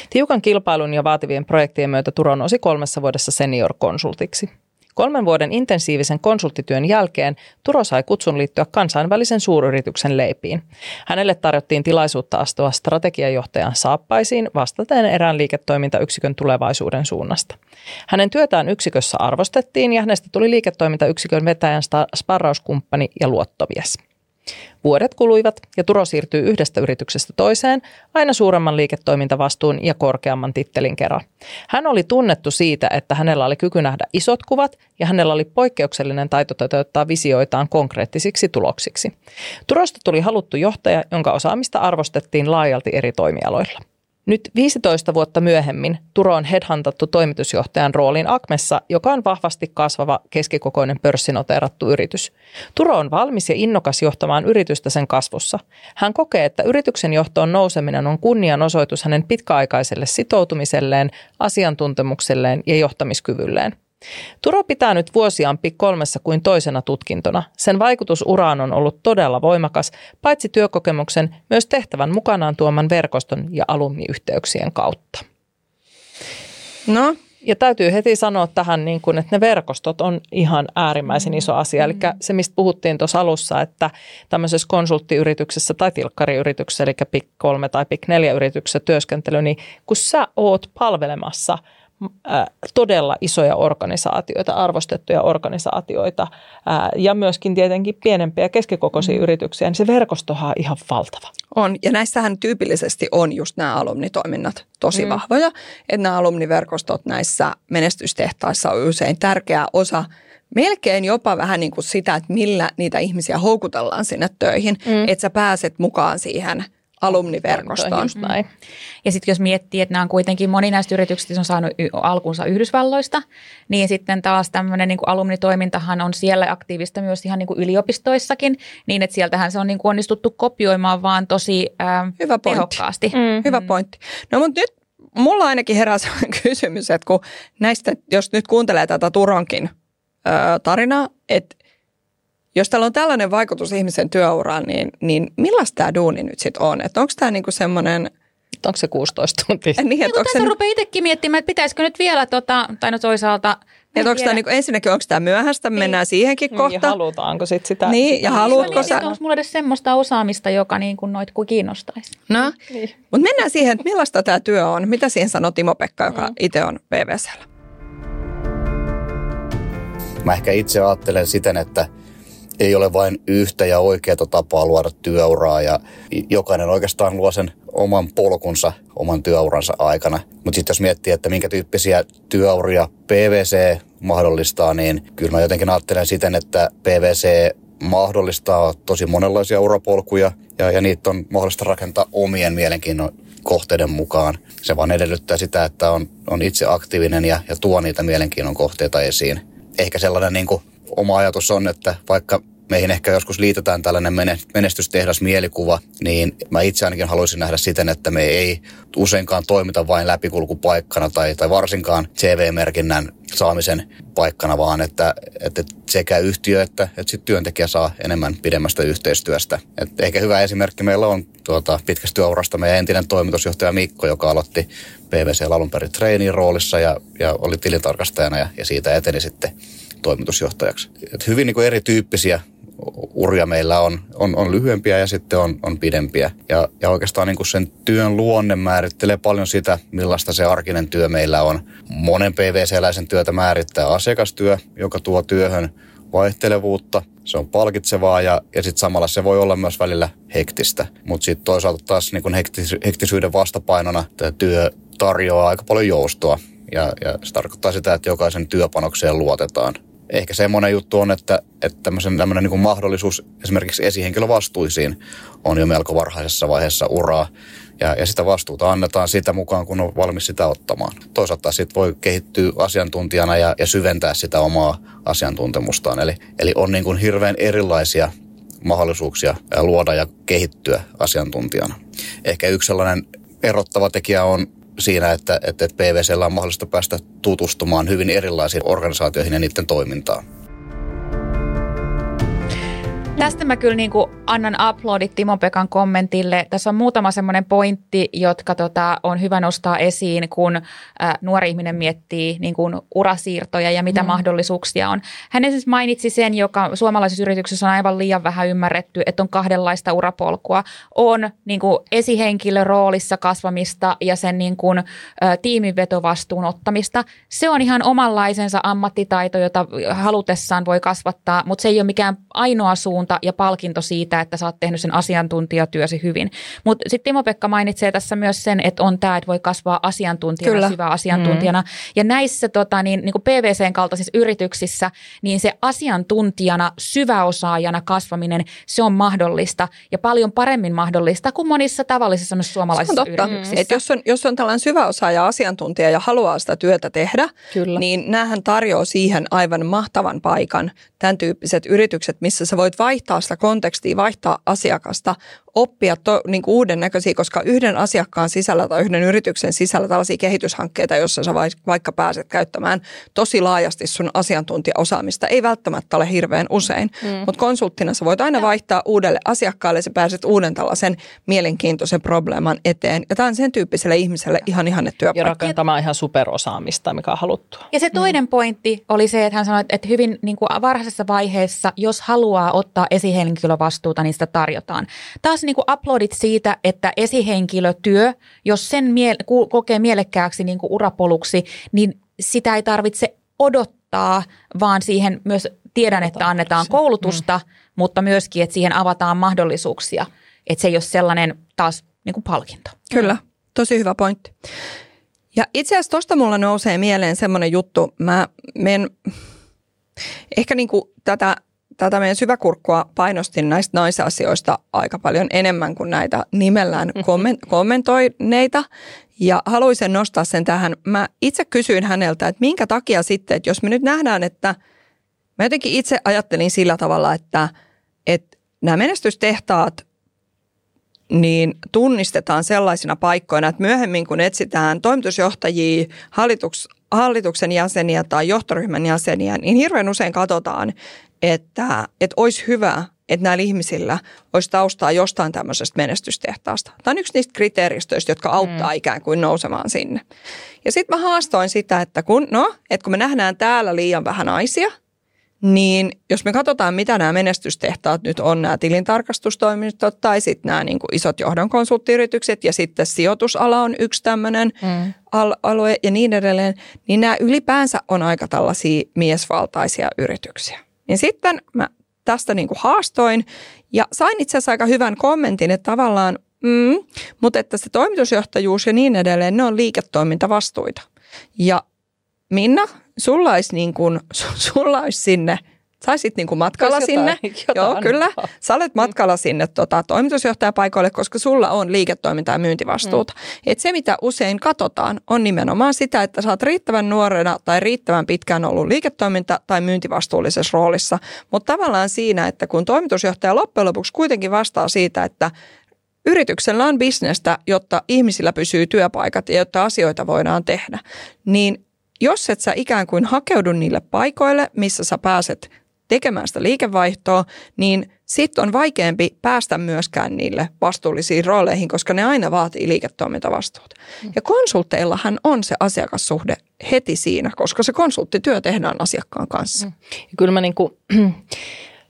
Tiukan kilpailun ja vaativien projektien myötä Turo nousi kolmessa vuodessa senior-konsultiksi. Kolmen vuoden intensiivisen konsulttityön jälkeen Turo sai kutsun liittyä kansainvälisen suuryrityksen leipiin. Hänelle tarjottiin tilaisuutta astua strategiajohtajan saappaisiin vastaten erään liiketoimintayksikön tulevaisuuden suunnasta. Hänen työtään yksikössä arvostettiin ja hänestä tuli liiketoimintayksikön vetäjän sparrauskumppani ja luottomies. Vuodet kuluivat ja Turo siirtyi yhdestä yrityksestä toiseen aina suuremman liiketoimintavastuun ja korkeamman tittelin kerran. Hän oli tunnettu siitä, että hänellä oli kyky nähdä isot kuvat ja hänellä oli poikkeuksellinen taito toteuttaa visioitaan konkreettisiksi tuloksiksi. Turosta tuli haluttu johtaja, jonka osaamista arvostettiin laajalti eri toimialoilla. Nyt 15 vuotta myöhemmin Turo on headhuntattu toimitusjohtajan rooliin Akmessa, joka on vahvasti kasvava keskikokoinen pörssinoteerattu yritys. Turo on valmis ja innokas johtamaan yritystä sen kasvussa. Hän kokee, että yrityksen johtoon nouseminen on kunnianosoitus hänen pitkäaikaiselle sitoutumiselleen, asiantuntemukselleen ja johtamiskyvylleen. Turo pitää nyt vuosiaan pik kolmessa kuin toisena tutkintona. Sen vaikutus uraan on ollut todella voimakas, paitsi työkokemuksen, myös tehtävän mukanaan tuoman verkoston ja alumniyhteyksien kautta. No, ja täytyy heti sanoa tähän, niin kuin, että ne verkostot on ihan äärimmäisen iso asia. Eli se, mistä puhuttiin tuossa alussa, että tämmöisessä konsulttiyrityksessä tai tilkkariyrityksessä, eli PIK 3 tai PIK 4 yrityksessä työskentely, niin kun sä oot palvelemassa – todella isoja organisaatioita, arvostettuja organisaatioita ja myöskin tietenkin pienempiä keskikokoisia mm. yrityksiä, niin se verkostohan on ihan valtava. On, ja näissähän tyypillisesti on just nämä alumnitoiminnat tosi mm. vahvoja, että nämä alumniverkostot näissä menestystehtaissa on usein tärkeä osa melkein jopa vähän niin kuin sitä, että millä niitä ihmisiä houkutellaan sinne töihin, mm. että sä pääset mukaan siihen – alumniverkostoon. Just näin. Mm. Ja sitten jos miettii, että nämä on kuitenkin moni näistä yrityksistä on saanut y- alkunsa Yhdysvalloista, niin sitten taas tämmöinen niin alumnitoimintahan on siellä aktiivista myös ihan niin kuin yliopistoissakin, niin että sieltähän se on niin kuin onnistuttu kopioimaan vaan tosi ää, Hyvä tehokkaasti. Mm. Hyvä pointti. No mutta nyt mulla ainakin herää kysymys, että kun näistä, jos nyt kuuntelee tätä Turonkin tarinaa, että jos täällä on tällainen vaikutus ihmisen työuraan, niin, niin millaista tämä duuni nyt sitten on? Että onko tämä niinku semmoinen... Onko se 16 tuntia? Niin, niin että se... rupeaa itsekin miettimään, että pitäisikö nyt vielä, tota, tai no toisaalta että onko tämä, niin kuin, ensinnäkin onko tämä myöhäistä, niin. mennään siihenkin niin, kohta. Ja halutaanko sitten sitä? Niin, sitä ja haluatko sä? Onko mulla edes semmoista osaamista, joka niin kuin noit kuin kiinnostaisi? No, niin. mutta mennään siihen, että millaista tämä työ on. Mitä siihen sanoo Timo-Pekka, joka mm. itse on PVCllä? Mä ehkä itse ajattelen siten, että ei ole vain yhtä ja oikeaa tapaa luoda työuraa ja jokainen oikeastaan luo sen oman polkunsa oman työuransa aikana. Mutta sitten jos miettii, että minkä tyyppisiä työuria PVC mahdollistaa, niin kyllä mä jotenkin ajattelen siten, että PVC mahdollistaa tosi monenlaisia urapolkuja ja, ja niitä on mahdollista rakentaa omien mielenkiinnon kohteiden mukaan. Se vaan edellyttää sitä, että on, on itse aktiivinen ja, ja tuo niitä mielenkiinnon kohteita esiin. Ehkä sellainen niin kuin oma ajatus on, että vaikka meihin ehkä joskus liitetään tällainen menestystehdas mielikuva, niin mä itse ainakin haluaisin nähdä siten, että me ei useinkaan toimita vain läpikulkupaikkana tai, tai varsinkaan CV-merkinnän saamisen paikkana, vaan että, että sekä yhtiö että, että sit työntekijä saa enemmän pidemmästä yhteistyöstä. Et ehkä hyvä esimerkki meillä on tuota, pitkästä työurasta meidän entinen toimitusjohtaja Mikko, joka aloitti PVC alun perin treenin roolissa ja, ja oli tilintarkastajana ja, ja siitä eteni sitten toimitusjohtajaksi. Et hyvin niin kuin erityyppisiä uria meillä on, on, on lyhyempiä ja sitten on, on pidempiä. Ja, ja oikeastaan niin kuin sen työn luonne määrittelee paljon sitä, millaista se arkinen työ meillä on. Monen PVC-läisen työtä määrittää asiakastyö, joka tuo työhön vaihtelevuutta. Se on palkitsevaa ja, ja sitten samalla se voi olla myös välillä hektistä. Mutta sitten toisaalta taas niin kun hektis, hektisyyden vastapainona tämä työ tarjoaa aika paljon joustoa. Ja, ja se tarkoittaa sitä, että jokaisen työpanokseen luotetaan ehkä semmoinen juttu on, että, että tämmöisen, tämmöinen niin mahdollisuus esimerkiksi esihenkilövastuisiin on jo melko varhaisessa vaiheessa uraa. Ja, ja sitä vastuuta annetaan sitä mukaan, kun on valmis sitä ottamaan. Toisaalta sitten voi kehittyä asiantuntijana ja, ja syventää sitä omaa asiantuntemustaan. Eli, eli on niin kuin hirveän erilaisia mahdollisuuksia luoda ja kehittyä asiantuntijana. Ehkä yksi sellainen erottava tekijä on siinä, että, että PVCllä on mahdollista päästä tutustumaan hyvin erilaisiin organisaatioihin ja niiden toimintaan. Tästä mä kyllä niin kuin annan uploadit Timo Pekan kommentille. Tässä on muutama semmoinen pointti, jotka tota, on hyvä nostaa esiin, kun ä, nuori ihminen miettii niin kuin urasiirtoja ja mitä mm. mahdollisuuksia on. Hän siis mainitsi sen, joka suomalaisessa yrityksessä on aivan liian vähän ymmärretty, että on kahdenlaista urapolkua. On niin kuin esihenkilö roolissa kasvamista ja sen niin kuin, ä, tiiminvetovastuun ottamista. Se on ihan omanlaisensa ammattitaito, jota halutessaan voi kasvattaa, mutta se ei ole mikään ainoa suunta ja palkinto siitä, että sä oot tehnyt sen asiantuntijatyösi hyvin. Mutta sitten Timo-Pekka mainitsee tässä myös sen, että on tämä, että voi kasvaa asiantuntijana, Kyllä. syvä asiantuntijana. Mm. Ja näissä tota, niin, niin kuin PVCn kaltaisissa yrityksissä, niin se asiantuntijana, syväosaajana kasvaminen, se on mahdollista ja paljon paremmin mahdollista kuin monissa tavallisissa myös suomalaisissa yrityksissä. Et jos, on, jos on tällainen syväosaaja, asiantuntija ja haluaa sitä työtä tehdä, Kyllä. niin näähän tarjoaa siihen aivan mahtavan paikan, tämän tyyppiset yritykset, missä sä voit vaihtaa sitä kontekstia, vaihtaa asiakasta, oppia to, niin kuin uuden näköisiä, koska yhden asiakkaan sisällä tai yhden yrityksen sisällä tällaisia kehityshankkeita, jossa sä vaikka pääset käyttämään tosi laajasti sun asiantuntijaosaamista, ei välttämättä ole hirveän usein, mm. mutta konsulttina sä voit aina vaihtaa uudelle asiakkaalle ja sä pääset uuden tällaisen mielenkiintoisen probleeman eteen. Ja tämä on sen tyyppiselle ihmiselle ihan ihanne työpaikka. Ja rakentamaan ihan superosaamista, mikä on haluttua. Ja se toinen mm. pointti oli se, että hän sanoi, että hyvin niin kuin varhaisessa vaiheessa, jos haluaa ottaa esihenkilövastuuta, niin sitä tarjotaan. Taas niin kuin uploadit siitä, että esihenkilötyö, jos sen mie- kokee mielekkääksi niin kuin urapoluksi, niin sitä ei tarvitse odottaa, vaan siihen myös tiedän, että annetaan koulutusta, mm. mutta myöskin, että siihen avataan mahdollisuuksia. Että se ei ole sellainen taas niin kuin palkinto. Kyllä, tosi hyvä pointti. Ja itse asiassa tuosta mulla nousee mieleen semmoinen juttu, mä men, ehkä niin kuin tätä tätä meidän syväkurkkua painostin näistä naisasioista aika paljon enemmän kuin näitä nimellään kommentoineita. Ja haluaisin nostaa sen tähän. Mä itse kysyin häneltä, että minkä takia sitten, että jos me nyt nähdään, että mä jotenkin itse ajattelin sillä tavalla, että, että nämä menestystehtaat niin tunnistetaan sellaisina paikkoina, että myöhemmin kun etsitään toimitusjohtajia, hallituks, hallituksen jäseniä tai johtoryhmän jäseniä, niin hirveän usein katsotaan, että, että olisi hyvä, että näillä ihmisillä olisi taustaa jostain tämmöisestä menestystehtaasta. Tämä on yksi niistä kriteeristöistä, jotka auttaa mm. ikään kuin nousemaan sinne. Ja sitten mä haastoin sitä, että kun, no, että kun me nähdään täällä liian vähän naisia, niin jos me katsotaan, mitä nämä menestystehtaat nyt on, nämä tilintarkastustoimistot tai sitten nämä niin kuin isot johdon konsulttiyritykset ja sitten sijoitusala on yksi tämmöinen mm. alue ja niin edelleen, niin nämä ylipäänsä on aika tällaisia miesvaltaisia yrityksiä. Niin sitten mä tästä niin kuin haastoin ja sain itse asiassa aika hyvän kommentin, että tavallaan, mm, mutta että se toimitusjohtajuus ja niin edelleen, ne on liiketoimintavastuita. Ja Minna, sulla olisi, niin kuin, sulla olisi sinne – saisit niin kuin matkalla jotain, sinne. Jotain Joo, kyllä. Sä olet matkalla sinne tota, toimitusjohtajapaikoille, koska sulla on liiketoiminta- ja myyntivastuuta. Mm. Et se, mitä usein katsotaan, on nimenomaan sitä, että sä oot riittävän nuorena tai riittävän pitkään ollut liiketoiminta- tai myyntivastuullisessa roolissa. Mutta tavallaan siinä, että kun toimitusjohtaja loppujen lopuksi kuitenkin vastaa siitä, että yrityksellä on bisnestä, jotta ihmisillä pysyy työpaikat ja jotta asioita voidaan tehdä, niin jos et sä ikään kuin hakeudu niille paikoille, missä sä pääset tekemään sitä liikevaihtoa, niin sitten on vaikeampi päästä myöskään niille vastuullisiin rooleihin, koska ne aina vaatii liiketoimintavastuuta. Mm. Ja konsultteillahan on se asiakassuhde heti siinä, koska se konsulttityö tehdään asiakkaan kanssa. Mm. Ja kyllä mä niin kuin,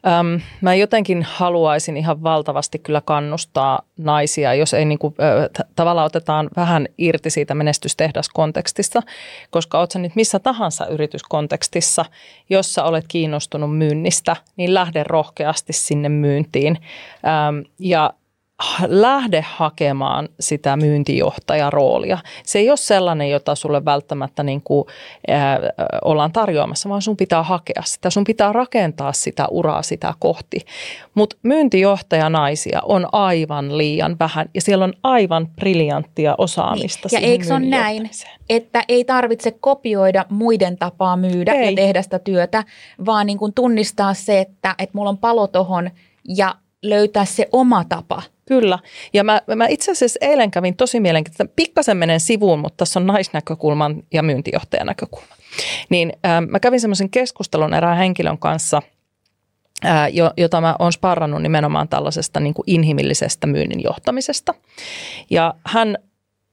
Öm, mä jotenkin haluaisin ihan valtavasti kyllä kannustaa naisia, jos ei niin kuin, t- tavallaan otetaan vähän irti siitä menestystehdaskontekstista, koska oot sä nyt missä tahansa yrityskontekstissa, jossa olet kiinnostunut myynnistä, niin lähde rohkeasti sinne myyntiin. Öm, ja lähde hakemaan sitä myyntijohtajaroolia. Se ei ole sellainen, jota sulle välttämättä niin kuin, ää, ollaan tarjoamassa, vaan sun pitää hakea sitä. Sun pitää rakentaa sitä uraa sitä kohti. Mutta myyntijohtajanaisia on aivan liian vähän ja siellä on aivan briljanttia osaamista. Niin. Ja eikö se ole näin, että ei tarvitse kopioida muiden tapaa myydä ei. ja tehdä sitä työtä, vaan niin kuin tunnistaa se, että, että mulla on palo tohon ja löytää se oma tapa – Kyllä. Ja mä, mä itse asiassa eilen kävin tosi mielenkiintoista. Pikkasen menen sivuun, mutta tässä on naisnäkökulman ja myyntijohtajan näkökulma. Niin äh, mä kävin semmoisen keskustelun erään henkilön kanssa, jota mä oon sparrannut nimenomaan tällaisesta niin kuin inhimillisestä myynnin johtamisesta. Ja hän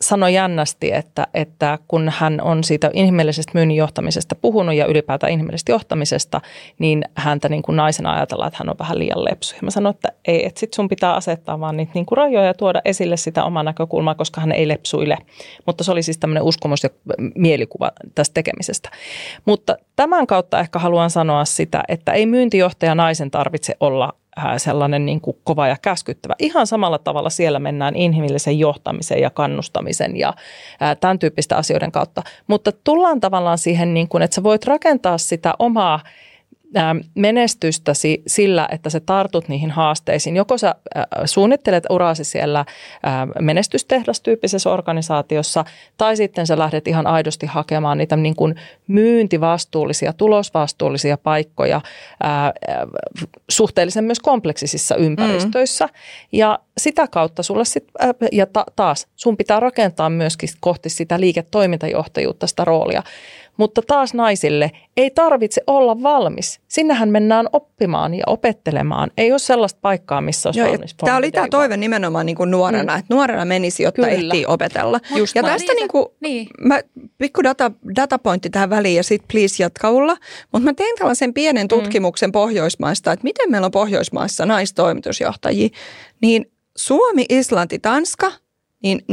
sanoi jännästi, että, että kun hän on siitä inhimillisestä myynnin johtamisesta puhunut ja ylipäätään inhimillisestä johtamisesta, niin häntä niin kuin naisena ajatellaan, että hän on vähän liian lepsu. Ja mä sanoin, että ei, että sit sun pitää asettaa vaan niitä niin kuin rajoja ja tuoda esille sitä omaa näkökulmaa, koska hän ei lepsuile. Mutta se oli siis tämmöinen uskomus ja mielikuva tästä tekemisestä. Mutta tämän kautta ehkä haluan sanoa sitä, että ei myyntijohtaja naisen tarvitse olla sellainen niin kuin kova ja käskyttävä. Ihan samalla tavalla siellä mennään inhimillisen johtamisen ja kannustamisen ja tämän tyyppistä asioiden kautta. Mutta tullaan tavallaan siihen, niin kuin, että sä voit rakentaa sitä omaa menestystäsi sillä, että sä tartut niihin haasteisiin. Joko sä suunnittelet uraasi siellä menestystehdastyyppisessä organisaatiossa, tai sitten sä lähdet ihan aidosti hakemaan niitä niin kuin myyntivastuullisia, tulosvastuullisia paikkoja suhteellisen myös kompleksisissa ympäristöissä. Mm. Ja sitä kautta sulle sit, ja taas sun pitää rakentaa myöskin kohti sitä liiketoimintajohtajuutta, sitä roolia. Mutta taas naisille ei tarvitse olla valmis. Sinnehän mennään oppimaan ja opettelemaan. Ei ole sellaista paikkaa, missä olisi Joo, valmis. Tämä oli tämä toive nimenomaan niin kuin nuorena, mm. että nuorena menisi, jotta Kyllä. ehtii opetella. Just ja tästä niin kuin, niin. mä, pikku data, datapointti tähän väliin ja sitten please jatka Ulla. Mutta mä tein tällaisen pienen mm. tutkimuksen mm. Pohjoismaista, että miten meillä on Pohjoismaissa naistoimitusjohtajia. Niin Suomi, Islanti, Tanska – niin 4-5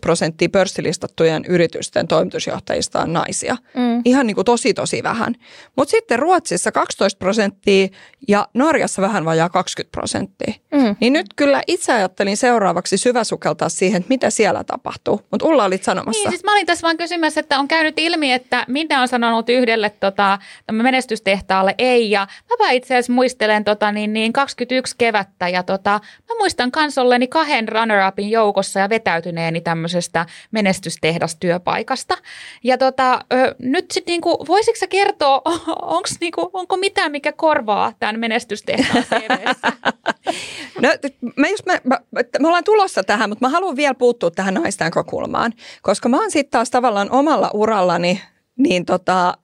prosenttia pörssilistattujen yritysten toimitusjohtajista on naisia. Mm. Ihan niin kuin tosi tosi vähän. Mutta sitten Ruotsissa 12 prosenttia ja Norjassa vähän vajaa 20 prosenttia. Mm. Niin nyt kyllä itse ajattelin seuraavaksi syväsukeltaa siihen, että mitä siellä tapahtuu. Mutta Ulla olit sanomassa. Niin, siis mä olin tässä vaan kysymässä, että on käynyt ilmi, että mitä on sanonut yhdelle tota, menestystehtaalle ei. Ja mä itse asiassa muistelen tota, niin, niin 21 kevättä ja tota, mä muistan kansolleni kahden runner-upin joukossa tulossa ja vetäytyneeni tämmöisestä menestystehdastyöpaikasta. Ja tota, nyt sitten niinku, voisitko sä kertoa, onks niinku, onko mitään, mikä korvaa tämän menestystehtaan No, mä just, mä, mä, me ollaan tulossa tähän, mutta mä haluan vielä puuttua tähän naisten näkökulmaan, koska mä oon sitten taas tavallaan omalla urallani, niin tota,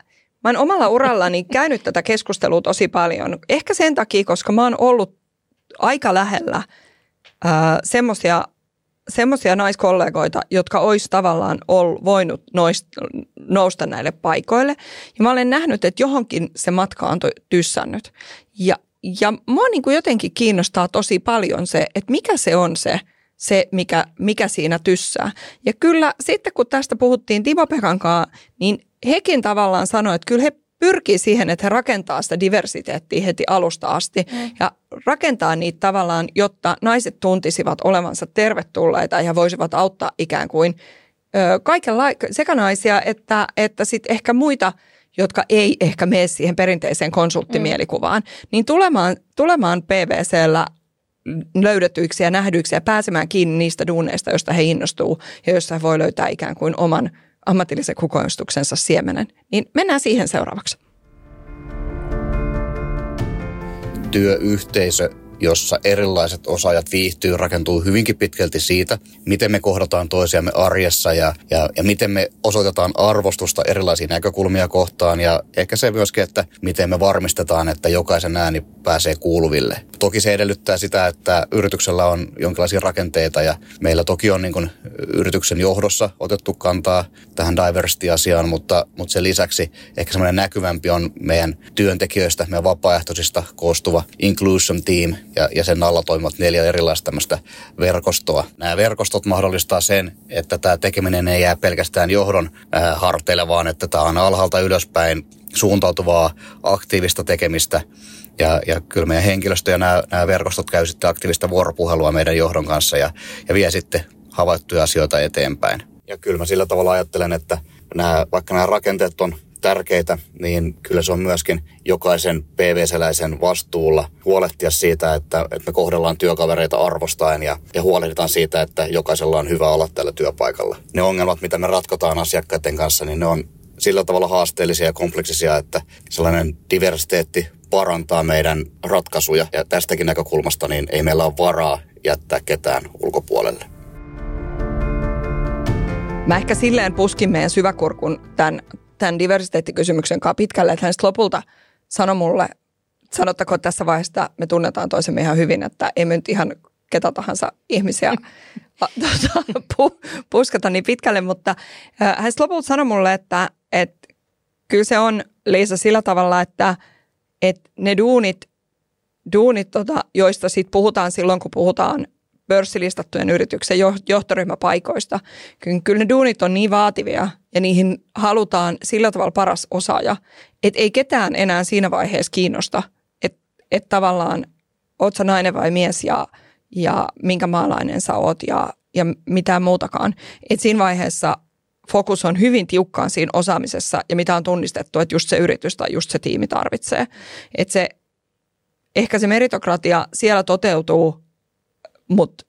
mä oon omalla urallani käynyt tätä keskustelua tosi paljon. Ehkä sen takia, koska mä oon ollut aika lähellä semmoisia semmoisia naiskollegoita, jotka olisi tavallaan ol, voinut noist, nousta näille paikoille. Ja mä olen nähnyt, että johonkin se matka on tyssännyt. Ja, ja mua niin kuin jotenkin kiinnostaa tosi paljon se, että mikä se on se, se mikä, mikä siinä tyssää. Ja kyllä sitten kun tästä puhuttiin Timo Pekankaa, niin hekin tavallaan sanoi, että kyllä he pyrkii siihen, että he rakentaa sitä diversiteettiä heti alusta asti mm. ja rakentaa niitä tavallaan, jotta naiset tuntisivat olevansa tervetulleita ja voisivat auttaa ikään kuin ö, kaikenla- sekä naisia että, että sitten ehkä muita, jotka ei ehkä mene siihen perinteiseen konsulttimielikuvaan, mm. niin tulemaan, tulemaan PVCllä löydetyiksi ja nähdyiksi ja pääsemään kiinni niistä duuneista, joista he innostuu ja joissa he voi löytää ikään kuin oman – ammatillisen kukoistuksensa siemenen. Niin mennään siihen seuraavaksi. Työyhteisö jossa erilaiset osaajat viihtyy, rakentuu hyvinkin pitkälti siitä, miten me kohdataan toisiamme arjessa ja, ja, ja miten me osoitetaan arvostusta erilaisia näkökulmia kohtaan ja ehkä se myöskin, että miten me varmistetaan, että jokaisen ääni pääsee kuuluville. Toki se edellyttää sitä, että yrityksellä on jonkinlaisia rakenteita ja meillä toki on niin kuin yrityksen johdossa otettu kantaa tähän diversity-asiaan, mutta, mutta sen lisäksi ehkä semmoinen näkyvämpi on meidän työntekijöistä, meidän vapaaehtoisista koostuva inclusion team, ja, ja sen alla toimivat neljä erilaista tämmöistä verkostoa. Nämä verkostot mahdollistaa sen, että tämä tekeminen ei jää pelkästään johdon äh, harteille, vaan että tämä on alhaalta ylöspäin suuntautuvaa aktiivista tekemistä. Ja, ja kyllä meidän henkilöstö ja nämä, nämä verkostot käy sitten aktiivista vuoropuhelua meidän johdon kanssa ja, ja vie sitten havaittuja asioita eteenpäin. Ja kyllä mä sillä tavalla ajattelen, että nämä, vaikka nämä rakenteet on tärkeitä, niin kyllä se on myöskin jokaisen PVC-läisen vastuulla huolehtia siitä, että, että me kohdellaan työkavereita arvostaen ja, ja huolehditaan siitä, että jokaisella on hyvä olla tällä työpaikalla. Ne ongelmat, mitä me ratkotaan asiakkaiden kanssa, niin ne on sillä tavalla haasteellisia ja kompleksisia, että sellainen diversiteetti parantaa meidän ratkaisuja. Ja tästäkin näkökulmasta niin ei meillä ole varaa jättää ketään ulkopuolelle. Mä ehkä silleen puskin meidän syväkurkun tämän tämän diversiteettikysymyksen kanssa pitkälle, että hän lopulta sanoi mulle sanottakoon tässä vaiheessa, että me tunnetaan toisemme ihan hyvin, että ei nyt ihan ketä tahansa ihmisiä tuota, pu, puskata niin pitkälle, mutta hän lopulta sanoi mulle, että, että kyllä se on Liisa sillä tavalla, että, että ne duunit, duunit tota, joista sit puhutaan silloin, kun puhutaan pörssilistattujen yrityksen johtoryhmäpaikoista. Kyllä ne duunit on niin vaativia ja niihin halutaan sillä tavalla paras osaaja, että ei ketään enää siinä vaiheessa kiinnosta, että, että tavallaan oot sä nainen vai mies ja, ja minkä maalainen sä oot ja, ja mitään muutakaan. Et siinä vaiheessa fokus on hyvin tiukkaan siinä osaamisessa ja mitä on tunnistettu, että just se yritys tai just se tiimi tarvitsee. Että se, ehkä se meritokratia siellä toteutuu mutta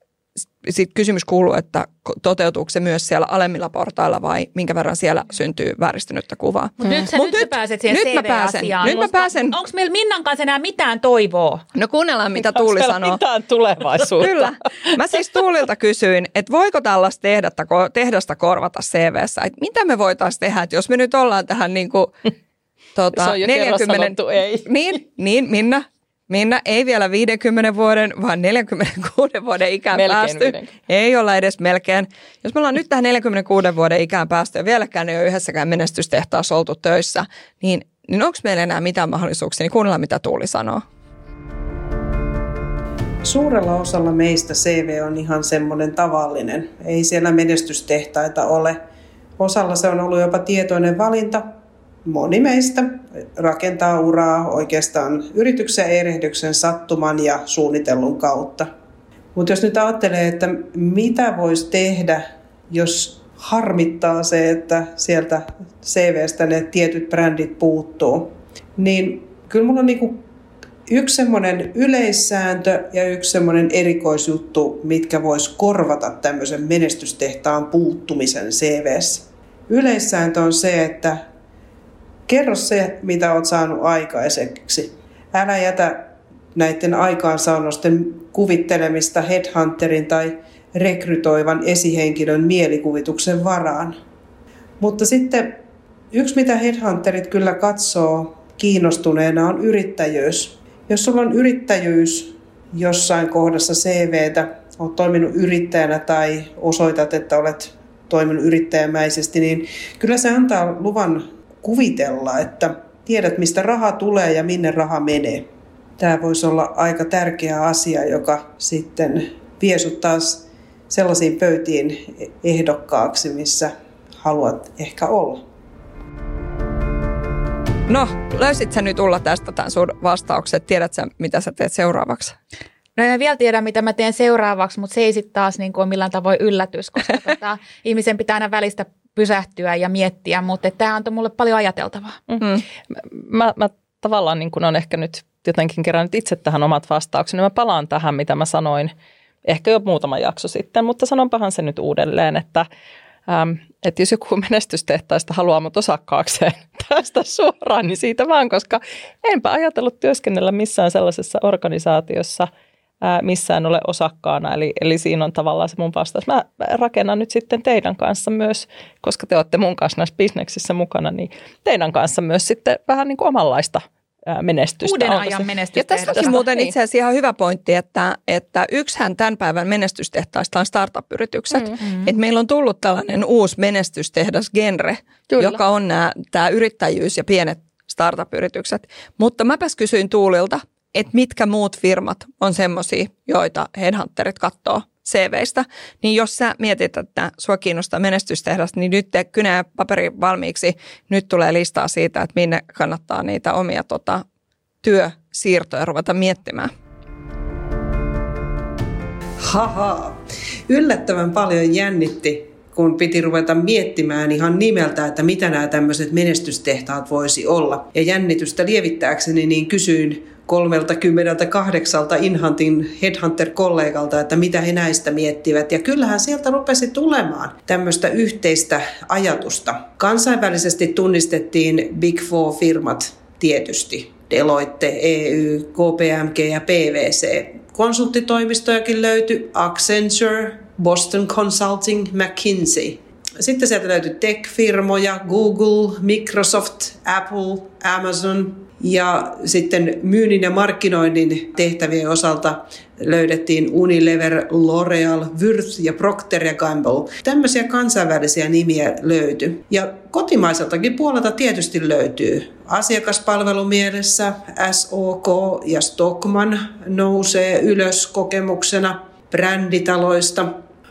sitten kysymys kuuluu, että toteutuuko se myös siellä alemmilla portailla vai minkä verran siellä syntyy vääristynyttä kuvaa. Mutta nyt, sä, Mut nyt, nyt pääset siihen nyt mä pääsen, Nyt mä pääsen. Onko meillä Minnan kanssa enää mitään toivoa? No kuunnellaan, mitä Tuuli sanoo. mitään tulevaisuutta? Kyllä. Mä siis Tuulilta kysyin, että voiko tällaista tehdasta, tehdasta korvata CVssä? Että mitä me voitaisiin tehdä, että jos me nyt ollaan tähän niin kuin, Tuota, se on jo 40, ei. Niin, niin, Minna, Minna ei vielä 50 vuoden, vaan 46 vuoden ikään melkein päästy. 50. Ei olla edes melkein. Jos me ollaan nyt tähän 46 vuoden ikään päästy ja vieläkään ei ole yhdessäkään menestystehtaassa oltu töissä, niin, niin onko meillä enää mitään mahdollisuuksia? Niin kuunnellaan, mitä Tuuli sanoo. Suurella osalla meistä CV on ihan semmoinen tavallinen. Ei siellä menestystehtaita ole. Osalla se on ollut jopa tietoinen valinta, moni meistä rakentaa uraa oikeastaan yrityksen erehdyksen sattuman ja suunnitellun kautta. Mutta jos nyt ajattelee, että mitä voisi tehdä, jos harmittaa se, että sieltä CVstä ne tietyt brändit puuttuu, niin kyllä mulla on niinku yksi semmoinen yleissääntö ja yksi semmoinen erikoisjuttu, mitkä vois korvata tämmöisen menestystehtaan puuttumisen CVssä. Yleissääntö on se, että Kerro se, mitä olet saanut aikaiseksi. Älä jätä näiden aikaansaannosten kuvittelemista headhunterin tai rekrytoivan esihenkilön mielikuvituksen varaan. Mutta sitten yksi, mitä headhunterit kyllä katsoo kiinnostuneena, on yrittäjyys. Jos sulla on yrittäjyys jossain kohdassa CVtä, olet toiminut yrittäjänä tai osoitat, että olet toiminut yrittäjämäisesti, niin kyllä se antaa luvan kuvitella, että tiedät mistä raha tulee ja minne raha menee. Tämä voisi olla aika tärkeä asia, joka sitten vie sut taas sellaisiin pöytiin ehdokkaaksi, missä haluat ehkä olla. No, löysit sä nyt tulla tästä tämän sun vastaukset? Tiedätkö mitä sä teet seuraavaksi? No en vielä tiedä, mitä mä teen seuraavaksi, mutta se ei sitten taas niin kuin millään tavoin yllätys, koska tota, ihmisen pitää aina välistä pysähtyä ja miettiä, mutta tämä antoi mulle paljon ajateltavaa. Mm. Mä, mä tavallaan niin kun on ehkä nyt jotenkin kerännyt itse tähän omat vastaukseni. Mä palaan tähän, mitä mä sanoin ehkä jo muutama jakso sitten, mutta sanonpahan se nyt uudelleen, että Ähm, että jos joku menestystehtaista haluaa mut osakkaakseen tästä suoraan, niin siitä vaan, koska enpä ajatellut työskennellä missään sellaisessa organisaatiossa – missään ole osakkaana. Eli, eli siinä on tavallaan se mun vastaus. Mä rakennan nyt sitten teidän kanssa myös, koska te olette mun kanssa näissä bisneksissä mukana, niin teidän kanssa myös sitten vähän niin kuin omanlaista menestystä. Uuden ajan menestystä. Ja tässä onkin muuten niin. itse asiassa ihan hyvä pointti, että, että yksihän tämän päivän menestystehtaista on startup-yritykset. Mm-hmm. Että meillä on tullut tällainen uusi menestystehdas genre, Kyllä. joka on nämä, tämä yrittäjyys ja pienet startup-yritykset. Mutta mäpäs kysyin Tuulilta, että mitkä muut firmat on semmoisia, joita headhunterit katsoo CVistä, niin jos sä mietit, että sua kiinnostaa menestystehdas, niin nyt te kynä paperi valmiiksi. Nyt tulee listaa siitä, että minne kannattaa niitä omia tota, työsiirtoja ruveta miettimään. Haha, yllättävän paljon jännitti, kun piti ruveta miettimään ihan nimeltä, että mitä nämä tämmöiset menestystehtaat voisi olla. Ja jännitystä lievittääkseni niin kysyin 38 Inhantin Headhunter-kollegalta, että mitä he näistä miettivät. Ja kyllähän sieltä rupesi tulemaan tämmöistä yhteistä ajatusta. Kansainvälisesti tunnistettiin Big Four-firmat tietysti. Deloitte, EU, KPMG ja PwC. Konsulttitoimistojakin löytyi Accenture, Boston Consulting, McKinsey. Sitten sieltä löytyi tech-firmoja, Google, Microsoft, Apple, Amazon, ja sitten myynnin ja markkinoinnin tehtävien osalta löydettiin Unilever, L'Oreal, Würth ja Procter ja Gamble. Tämmöisiä kansainvälisiä nimiä löytyi. Ja kotimaiseltakin puolelta tietysti löytyy. Asiakaspalvelumielessä SOK ja Stockman nousee ylös kokemuksena bränditaloista.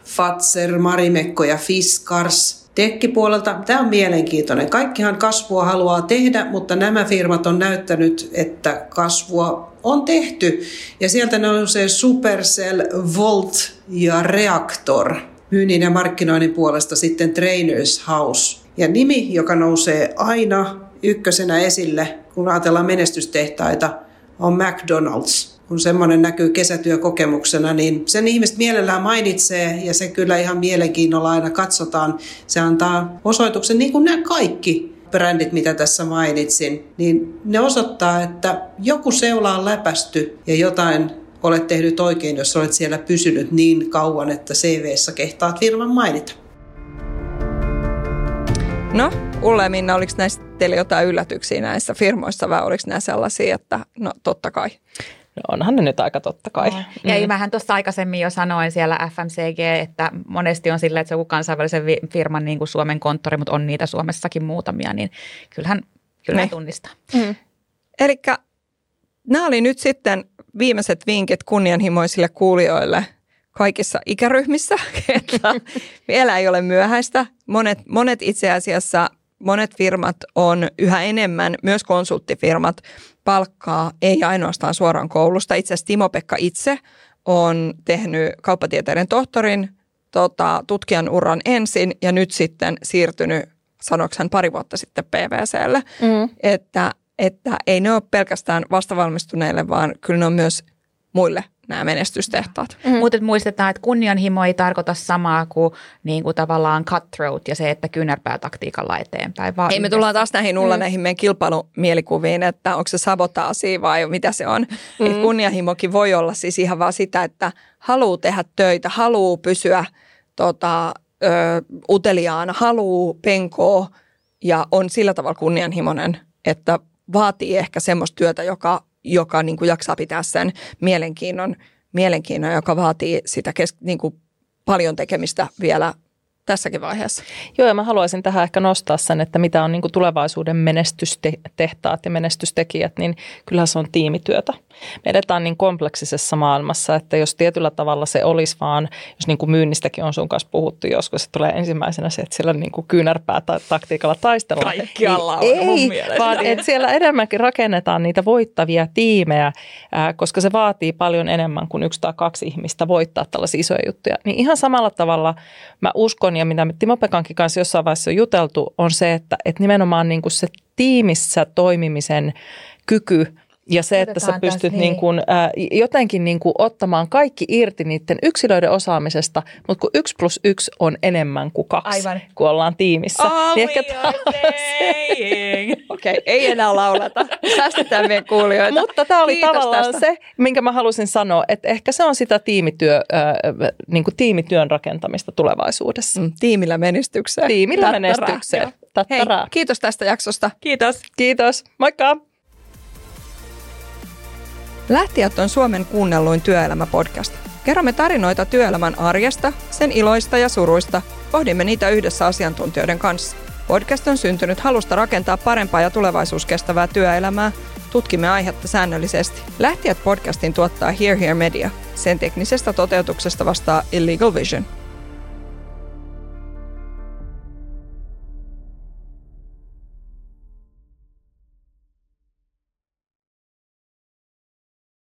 Fatser, Marimekko ja Fiskars – tekkipuolelta. Tämä on mielenkiintoinen. Kaikkihan kasvua haluaa tehdä, mutta nämä firmat on näyttänyt, että kasvua on tehty. Ja sieltä nousee Supercell, Volt ja Reactor. Myynnin ja markkinoinnin puolesta sitten Trainers House. Ja nimi, joka nousee aina ykkösenä esille, kun ajatellaan menestystehtaita, on McDonald's kun semmoinen näkyy kesätyökokemuksena, niin sen ihmiset mielellään mainitsee ja se kyllä ihan mielenkiinnolla aina katsotaan. Se antaa osoituksen, niin kuin nämä kaikki brändit, mitä tässä mainitsin, niin ne osoittaa, että joku seula on läpästy ja jotain olet tehnyt oikein, jos olet siellä pysynyt niin kauan, että CV-ssä kehtaat firman mainita. No, Ulla ja Minna, oliko näistä teille jotain yllätyksiä näissä firmoissa vai oliko nämä sellaisia, että no totta kai? No onhan ne nyt aika totta kai. No. Ja mm. mähän tuossa aikaisemmin jo sanoin siellä FMCG, että monesti on sillä, että se on kansainvälisen firman niin kuin Suomen konttori, mutta on niitä Suomessakin muutamia, niin kyllähän, kyllä ne. tunnistaa. Mm. Eli nämä oli nyt sitten viimeiset vinkit kunnianhimoisille kuulijoille kaikissa ikäryhmissä, että vielä ei ole myöhäistä. Monet, monet itse asiassa, monet firmat on yhä enemmän, myös konsulttifirmat, palkkaa ei ainoastaan suoraan koulusta. Itse asiassa Timo-Pekka itse on tehnyt kauppatieteiden tohtorin tota, tutkijan uran ensin ja nyt sitten siirtynyt, sanoksen pari vuotta sitten PVClle. Mm. Että, että ei ne ole pelkästään vastavalmistuneille, vaan kyllä ne on myös muille nämä menestystehtaat. Mm. Mutta muistetaan, että kunnianhimo ei tarkoita samaa kuin, niin kuin tavallaan cutthroat ja se, että kyynärpää taktiikalla eteenpäin. Vaan ei, me tullaan taas näihin Ulla mm. näihin meidän kilpailumielikuvien, että onko se sabotaasi vai mitä se on. Mm. Et kunnianhimokin voi olla siis ihan vaan sitä, että haluaa tehdä töitä, haluaa pysyä tota, ö, uteliaana, haluaa penkoa ja on sillä tavalla kunnianhimoinen, että vaatii ehkä semmoista työtä, joka joka niin kuin jaksaa pitää sen mielenkiinnon, mielenkiinnon joka vaatii sitä kes, niin kuin paljon tekemistä vielä tässäkin vaiheessa. Joo, ja mä haluaisin tähän ehkä nostaa sen, että mitä on niin kuin tulevaisuuden menestystehtaat ja menestystekijät, niin kyllähän se on tiimityötä. Me edetään niin kompleksisessa maailmassa, että jos tietyllä tavalla se olisi vaan, jos niin kuin myynnistäkin on sun kanssa puhuttu joskus, se tulee ensimmäisenä se, että siellä niin kuin kyynärpää ta- taktiikalla taistellaan. Kaikkialla niin, on mun Ei, mielestä. vaan että siellä enemmänkin rakennetaan niitä voittavia tiimejä, ää, koska se vaatii paljon enemmän kuin yksi tai kaksi ihmistä voittaa tällaisia isoja juttuja. Niin ihan samalla tavalla mä uskon, ja mitä me Timo Pekankin kanssa jossain vaiheessa on juteltu, on se, että, että nimenomaan niin kuin se tiimissä toimimisen kyky – ja se, että sä pystyt niin kuin, ää, jotenkin niin kuin ottamaan kaikki irti niiden yksilöiden osaamisesta, mutta kun yksi plus yksi on enemmän kuin kaksi, Aivan. kun ollaan tiimissä. All niin ehkä Okei, okay, ei enää laulata. Säästetään meidän kuulijoita. Mutta tämä oli Kiitos tavallaan tästä. se, minkä mä halusin sanoa, että ehkä se on sitä tiimityö, äh, niin kuin tiimityön rakentamista tulevaisuudessa. Mm, tiimillä menestykseen. Tiimillä menestykseen. Hei, kiitos tästä jaksosta. Kiitos. Kiitos. Moikka. Lähtijät on Suomen kuunnelluin työelämäpodcast. Kerromme tarinoita työelämän arjesta, sen iloista ja suruista. Pohdimme niitä yhdessä asiantuntijoiden kanssa. Podcast on syntynyt halusta rakentaa parempaa ja tulevaisuuskestävää työelämää. Tutkimme aihetta säännöllisesti. Lähtijät podcastin tuottaa Here Here Media. Sen teknisestä toteutuksesta vastaa Illegal Vision.